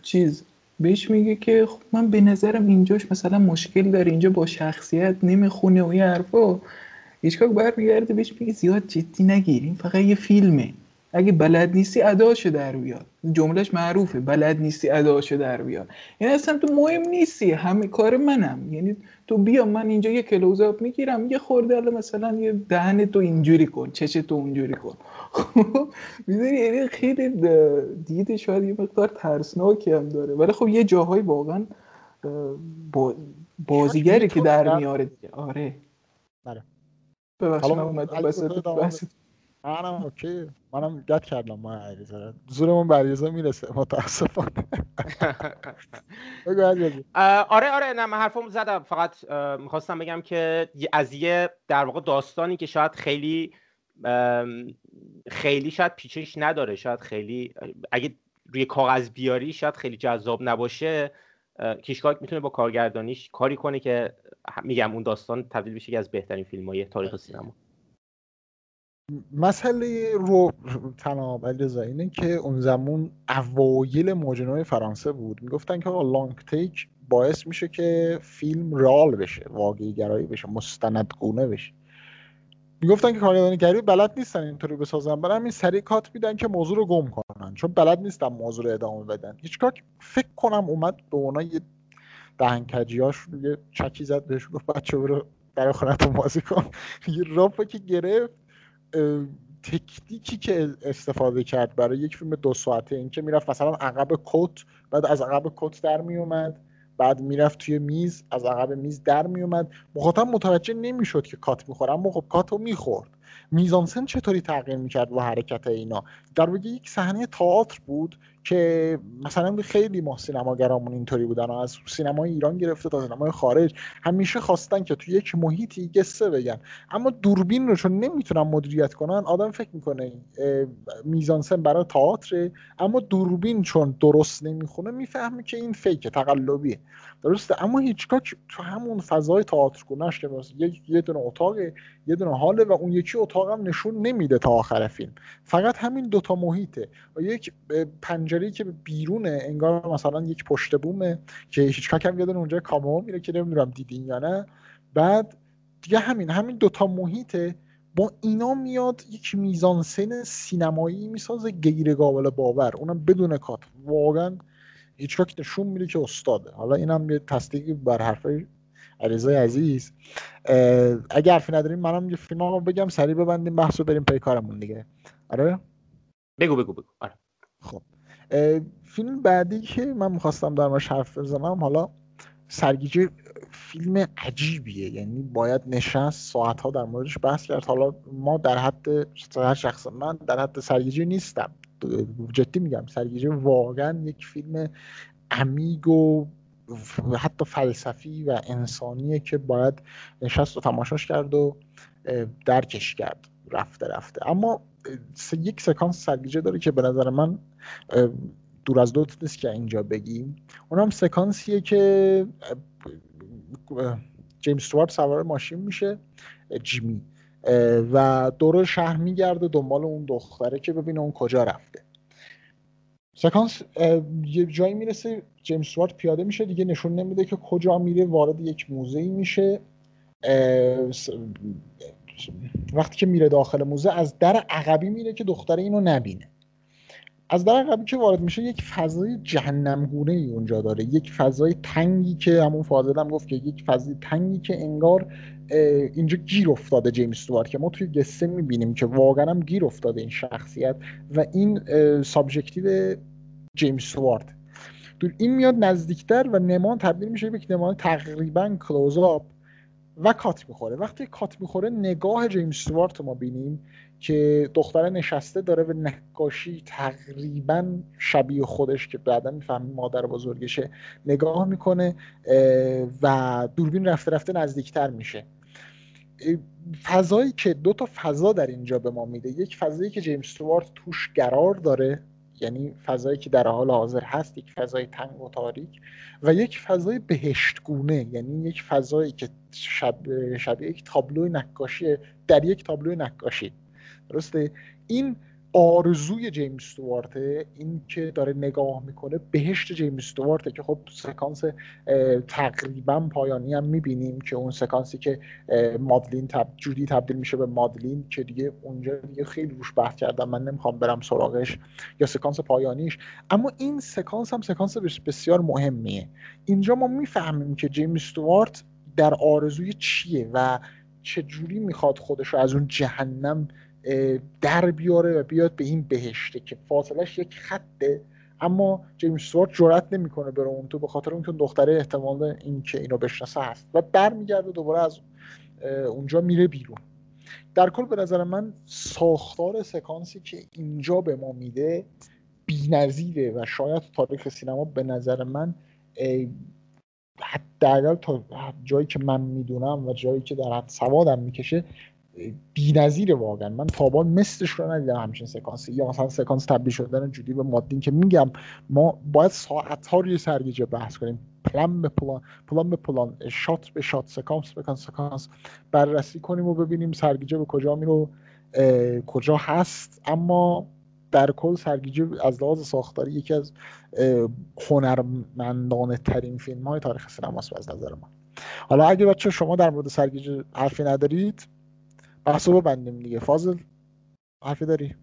چیز بهش میگه که خب من به نظرم اینجاش مثلا مشکل داره. اینجا با شخصیت نمی‌خونه و یه حرفا. هیچکاک برمیگرده بهش میگه زیاد جدی نگیر. این فقط یه فیلمه. اگه بلد نیستی اداشو در بیار. جملهش معروفه بلد نیستی اداشو در بیار. یعنی اصلا تو مهم نیستی همه کار منم. یعنی تو بیا من اینجا یه کلوزاپ می‌گیرم یه خورده مثلا یه دهن تو اینجوری کن چش تو اونجوری کن. می‌دونی؟ یعنی خیلی دیده شاید یه مقدار ترسناکی هم داره. ولی خب یه جاهایی واقعا بازیگری که در میاره. دیگه آره. بله. ببخشید من اومدم منم اوکی. منم گت کردم ما علیرضا زورمون بر علیرضا می‌رسه متاسفانه. آره آره نه من حرفمو زدم. فقط می‌خواستم بگم که از یه در واقع داستانی که شاید خیلی خیلی شاید پیچش نداره شاید خیلی اگه روی کاغذ بیاری شاید خیلی جذاب نباشه. کیشکاک می‌تونه با کارگردانیش کاری کنه که میگم اون داستان تبدیل بشه که از بهترین فیلم های تاریخ سینما. مسئله رو تناب اینه که اون زمان اوایل موجنوی فرانسه بود. می‌گفتن که لانگ تیک باعث میشه که فیلم رال بشه واقعی گرایی بشه مستندگونه بشه. می‌گفتن که کارگردانی بلد نیستن اینطوری بسازن. برای همین سریع کات میدن که موضوع رو گم کنن. چون بلد نیستن موضوع رو ادامه بدن. هیچکار فکر کنم اومد به اونا یه دهنکجیاش یه چکی زد بهش گفت بچه برو در خونتون بازی کن. یه که گرفت. تکنیکی که استفاده کرد برای یک فیلم دو ساعته این که می‌رفت مثلا عقب کت بعد از عقب کت در میومد بعد می‌رفت توی میز از عقب میز در میومد مخاطب متوجه نمی‌شد که کات می‌خوره اما خب کات رو می‌خورد میزانسن چطوری تغییر می‌کرد و حرکت اینا؟ در واقع یک صحنه تئاتر بود که مثلا خیلی ما سینماگرامون اینطوری بودن از سینمای ایران گرفته تا سینمای خارج همیشه خواستن که تو یک محیطی قصه بگن. اما دوربین رو چون نمی‌تونن مدیریت کنن آدم فکر می‌کنه میزانسن برای تئاتر اما دوربین چون درست نمی‌خونه می‌فهمه که این فیک تقلبیه. درسته؟ اما هیچکاک تو همون فضای تئاتر کنش که یه دونه اتاق یه دونه حاله و اون یکی اتاق هم نشون نمیده تا آخر فیلم. فقط همین دوتا محیطه. و یک پنجره که بیرونه انگار مثلا یک پشت بومه که هیچ هم یادن اونجا کامو میره که نمی‌دونم دیدین یا نه. بعد دیگه همین همین دوتا محیطه. با اینا میاد یک میزانسن سینمایی می‌سازه غیر قابل باور. اونم بدون کات واقعا هیچکاک نشون میده که استاده. حالا اینم یه تصدیقی بر حرفای علیزای عزیز. اگر حرفی نداریم منم یه فیلم بگم سریع ببندیم بحث رو بریم پی کارمون دیگه. آره؟ بگو بگو بگو. آره. خب. فیلم بعدی که من می‌خواستم در موردش حرف بزنم حالا سرگیجه فیلم عجیبیه. یعنی باید نشست ساعت ها در موردش بحث کرد. حالا ما در حد هر شخص من در حد سرگیجه نیستم. جدی میگم سرگیجه واقعا یک فیلم عمیق و حتی فلسفی و انسانیه که باید نشست و تماشاش کرد و درکش کرد. رفته رفته. اما یک سکانس سرگیجه داره که به نظر من دور از دوت نیست که اینجا بگیم. اونم سکانسیه که جیمز استوارت سوار ماشین میشه جیمی. و دور شهر میگرده دنبال اون دختره که ببینه اون کجا رفته. سکانس یه جایی می‌رسه جیمز استوارت پیاده میشه دیگه نشون نمیده که کجا میره وارد یک موزه میشه. وقتی که میره داخل موزه از در عقبی میره که دختره اینو نبینه. از در عقبی که وارد میشه یک فضای جهنمگونه ای اونجا داره. یک فضای تنگی که همون فاضل هم گفت که یک فضای تنگی که انگار اینجا گیر افتاده جیمز استوارت که ما توی قصه می‌بینیم که واقعا هم گیر افتاده این شخصیت و این subjective جیمز استوارت. این میاد نزدیکتر و نما تبدیل میشه به نمای تقریبا close و cut می‌خوره. وقتی cut می‌خوره نگاه جیمز استوارت ما بینیم که دختره نشسته داره به نقاشی تقریبا شبیه خودش که بعدا می‌فهمیم مادر بزرگشه نگاه می‌کنه و دوربین رفته رفته نزدیکتر میشه. فضایی که دو تا فضا در اینجا به ما میده. یک فضایی که جیمز استوارت توش قرار داره یعنی فضایی که در حال حاضر هست یک فضای تنگ و تاریک و یک فضای بهشتگونه. یعنی یک فضایی که شب شبیه یک تابلو نقاشی در یک تابلو نقاشی. درسته؟ این آرزوی جیمز استوارته این که داره نگاه می‌کنه بهشت جیمز استوارته که خب سکانس تقریبا پایانی هم می‌بینیم که اون سکانسی که مادلین تب... جودی تبدیل میشه به مادلین که دیگه اونجا دیگه خیلی روش بحث کردم من نمی‌خوام برم سراغش یا سکانس پایانیش. اما این سکانس هم سکانس بسیار مهمیه. اینجا ما می‌فهمیم که جیمز استوارت در آرزوی چیه و چجوری می‌خواد خودش رو از اون جهنم در بیاره و بیاد به این بهشته که فاصلش یک خطه اما جیمز سوارت جرئت نمی‌کنه بره اون تو به خاطر اون که دختره احتمال این که اینو بشناسه هست. و برمیگرده دوباره از اونجا میره بیرون. در کل به نظر من ساختار سکانسی که اینجا به ما میده بی‌نظیره و شاید تاریخ سینما به نظر من حداقل تا جایی که من می‌دونم و جایی که در حد سوادم می‌کشه بی‌نظیره واقعا. من تابان مثلش رو ندیدم همچین سکانسی. یا مثلا سکانس تبدیل شدن جودی به مادین که میگم ما باید ساعت ها روی سرگیجه بحث کنیم. پلان به پلان پلان به پلان shot به shot سکانس به سکانس بررسی کنیم و ببینیم سرگیجه به کجا میره و کجا هست. اما در کل سرگیجه از لحاظ ساختاری یکی از هنرمندانه ترین فیلم های تاریخ سینماست از نظر من حالا اگه بچه شما در مورد سرگیجه حرفی ندارید بحثو ببندیم دیگه. فاضل حرفی داری؟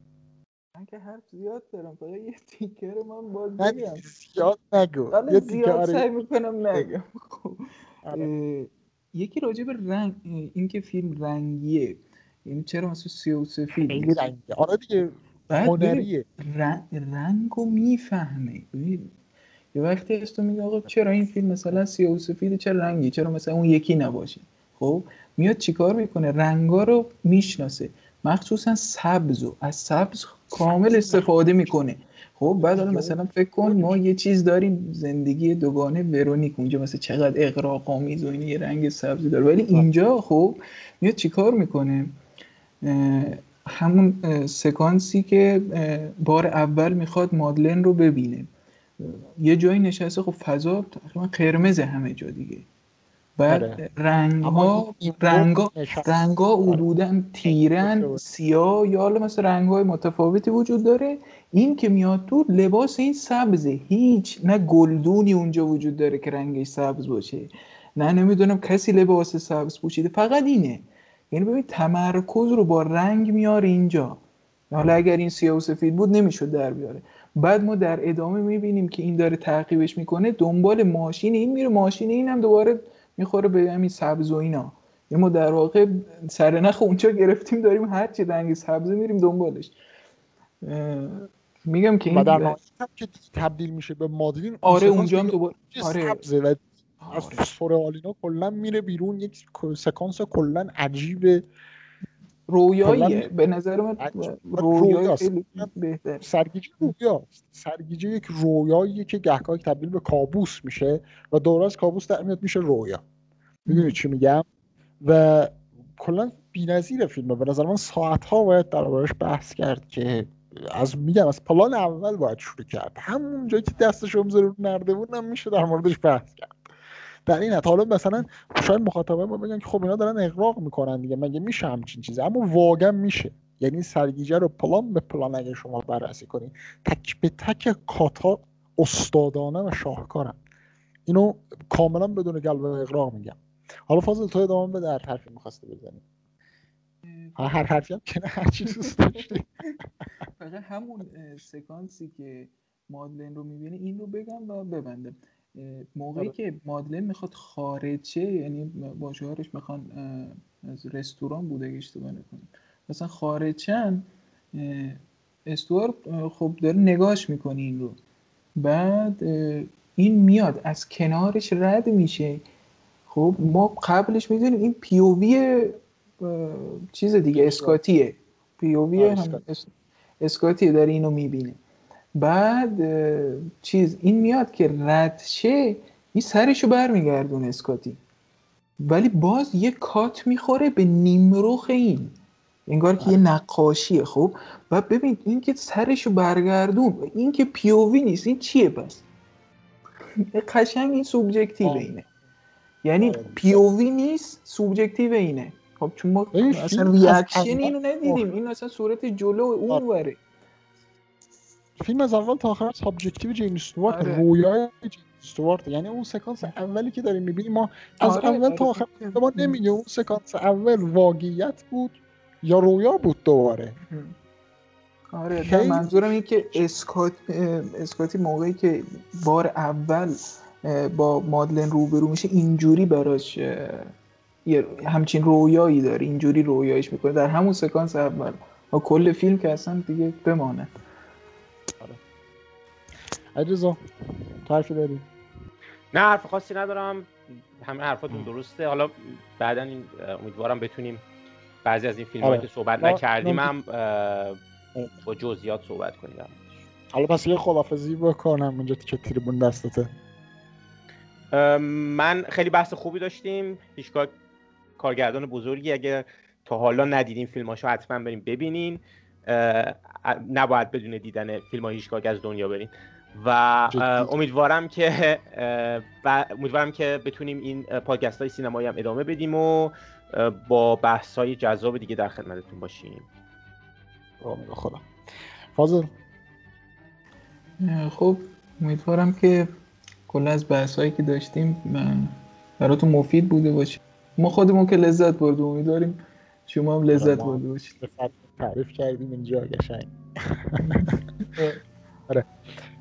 من که حرف زیاد دارم فقط یه تیکر من باز بگم زیاد نگو. یه زیاد آره. سعی می‌کنم نگم. خب. آره. یکی راجع به رنگ اینکه فیلم رنگیه. یعنی چرا مثلا سیاه و سفید؟ خیلی رنگیه. آره دیگه هنریه. رنگ, رنگو می‌فهمه. یه وقتی است تو میگه آقا چرا این فیلم مثلا سیاه و سفید چرا رنگی چرا مثلا اون یکی نباشه؟ خب؟ میاد چیکار می‌کنه؟ رنگا رو می‌شناسه. مخصوصا سبز و از سبز کامل استفاده می‌کنه. خب بعد حالا مثلا فکر کن ما یه چیز داریم. زندگی دوگانه ورونیک. اونجا مثلا چقدر اقراق آمیز و این یه رنگ سبزی داره. ولی اینجا خب میاد چیکار می‌کنه؟ همون سکانسی که بار اول می‌خواد مادلن رو ببینه. یه جایی نشسته. خب فضا تقریبا قرمز همه جا دیگه. بعد آره. رنگ ها رنگ ها حدودا تیرن سیاه یا حالا مثل رنگ های متفاوتی وجود داره. این که میاد تو لباس این سبزه هیچ نه گلدونی اونجا وجود داره که رنگش سبز باشه. نه نمی‌دونم کسی لباس سبز پوشیده. فقط اینه. یعنی ببین تمرکز رو با رنگ میاره اینجا. حالا اگر این سیاه و سفید بود نمی‌شد در بیاره. بعد ما در ادامه می‌بینیم که این داره تعقیبش می‌کنه. دنبال ماشین این میره. ماشین این هم دوباره می‌خوره به همین سبز و اینا. یه ما در واقع سرنخ اونجا گرفتیم داریم هر چی رنگ سبز میریم دنبالش. میگم که این در که تبدیل میشه به مادرین آره اونجا هم دوباره آره. سبزه و از آره. کلا میره بیرون یک سکانس کلا عجیبه. رویاییه به نظر من رویای بهتر سرگیجه رویاست. سرگیجه یک رویاییه که گهگاهی تبدیل به کابوس میشه و دور از کابوس در میاد میشه رویا. می‌دونی چی میگم؟ و کلا بی‌نظیر فیلمه. به نظر من ساعت ها باید دربارش بحث کرد که از میگم از پلان اول باید شروع کرد. همون جایی که دستش رو رو نردبون هم میشه در موردش بحث کرد. در این حالا مثلا شاید مخاطبه ما بگن که خب اینا دارن اقراق می‌کنن دیگه مگه میشه همچین چیزی؟ اما واقعا میشه. یعنی سرگیجه رو پلان به پلان اگه شما بررسی کنید تک به تک کاتا استادانه و شاهکارن. اینو کاملا بدون قلب اقراق میگم. حالا فاضل تو ادامه بده هر حرفی می‌خواسته بزنی. هر حرفی هم که نه هر چیز دوست داشتی. فقط همون سکانسی که مادلن رو می‌بینه این رو بگم و ببندم. موقعی آره. که مادلن می‌خواد خارجه یعنی با شوهرش می‌خوان از رستوران بوده اگه اشتباه نکنم مثلا خارجن استوار خب داره نگاش می‌کنه این رو. بعد این میاد از کنارش رد میشه. خب ما قبلش می‌دونیم این پیووی چیز دیگه اسکاتیه. پیووی آره، هم اسکاتیه داره اینو می‌بینه. بعد چیز این میاد که رد شه این سرشو برمیگردونه اسکاتی. ولی باز یه cut می‌خوره به نیمروخ این. انگار که یه نقاشیه خب؟ و ببین این که سرشو برگردون این که POV نیست این چیه پس؟ قشنگ این subjective اینه. یعنی POV نیست subjective اینه. خب چون ما اصلا reaction اینو ندیدیم. این اصلا صورت جلو اون وره. فیلم از اول تا آخر subjective جیمز استوارت آره. رویای استوارت یعنی اون سکانس اولی که داریم می‌بینیم ما از آره. اول تا آخر ما نمیگه اون سکانس اول واقعیت بود یا رویا بود دوباره. آره منظورم این که اسکات اسکاتی موقعی که بار اول با مادلن روبرو میشه اینجوری براش یه همچین رویایی داره. اینجوری رویایش می‌کنه. در همون سکانس اول. و کل فیلم که اصلا دیگه بمانه. عجزا تو حرفی داری نه حرف خاصی ندارم. همه حرفاتون درسته. حالا بعدا امیدوارم بتونیم بعضی از این فیلم آره. که صحبت نکردیم هم با جزئیات صحبت کنیم. حالا پس یه خدافزی بکنم اونجا که تریبون دستته. من خیلی بحث خوبی داشتیم. هیچگاه کارگردان بزرگی اگه تا حالا ندیدیم فیلماشو حتما بریم ببینین. نباید بدون دیدن فیلم های هیچگاه از دنیا برین. و امیدوارم که و امیدوارم که بتونیم این پادکست های سینمایی هم ادامه بدیم و با بحث های جذاب دیگه در خدمتتون باشیم. خدا. فاضل. خب امیدوارم که کل از بحث هایی که داشتیم براتون مفید بوده باشه. ما خودمون که لذت بردیم امیدواریم شما هم لذت برده باشید. تعریف کردیم اینجا قشنگ. آره.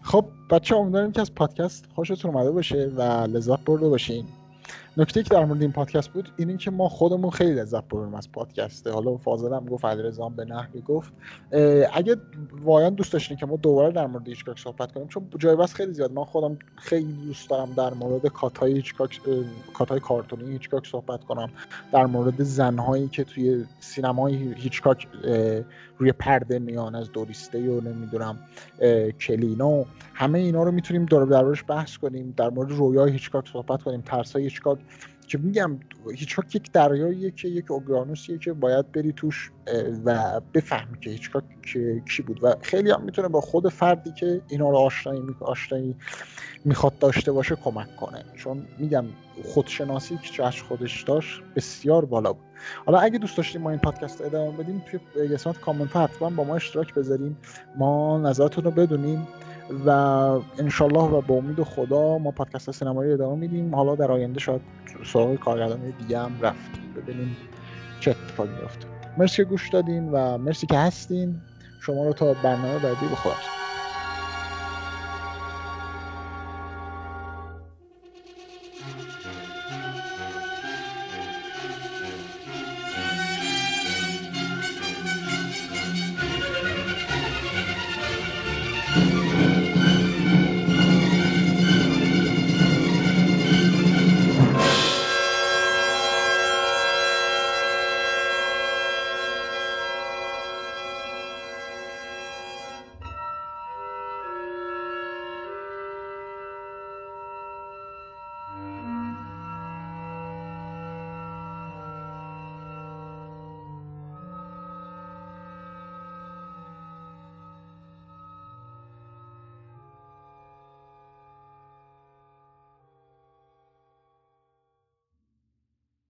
خب بچه امیدواریم که از پادکست خوشتون اومده باشه و لذت برده باشین. نکته که در مورد این پادکست بود این که ما خودمون خیلی لذت بردیم از پادکسته. حالا فاضل هم گفت علیرضا به نحوی گفت. اگه واقعا دوست داشتین که ما دوباره در مورد هیچکاک صحبت کنیم چون جای بس خیلی زیاد. من خودم خیلی دوست دارم در مورد کاتای هیچکاک کاتای کارتونی هیچکاک صحبت کنم. در مورد زنهایی که توی سینمای هیچکاک روی پرده میان از دوریسته و نمی‌دونم کلینو همه اینا رو می‌تونیم دور بحث کنیم در مورد رویای هیچکاک صحبت کنیم ترسای هیچکاک که میگم هیچکاک یک دریاییه که یک اقیانوسیه که باید بری توش و بفهمی که هیچکاک کی بود. و خیلی هم می‌تونه با خود فردی که اینا رو آشنایی آشنایی می‌خواد داشته باشه کمک کنه. چون میگم خودشناسی که از خودش داشت بسیار بالا بود. حالا اگه دوست داشتیم ما این پادکست رو ادامه بدیم توی قسمت کامنت حتما با ما اشتراک بذاریم. ما نظرتون رو بدونیم و انشالله و با امید خدا ما پادکست سینمایی ادامه میدیم. حالا در آینده شاید سراغ کارگردان دیگه هم رفتیم. ببینیم چه اتفاقی میفته مرسی که گوش دادین و مرسی که هستین. شما رو تا برنامه بعدی بخدا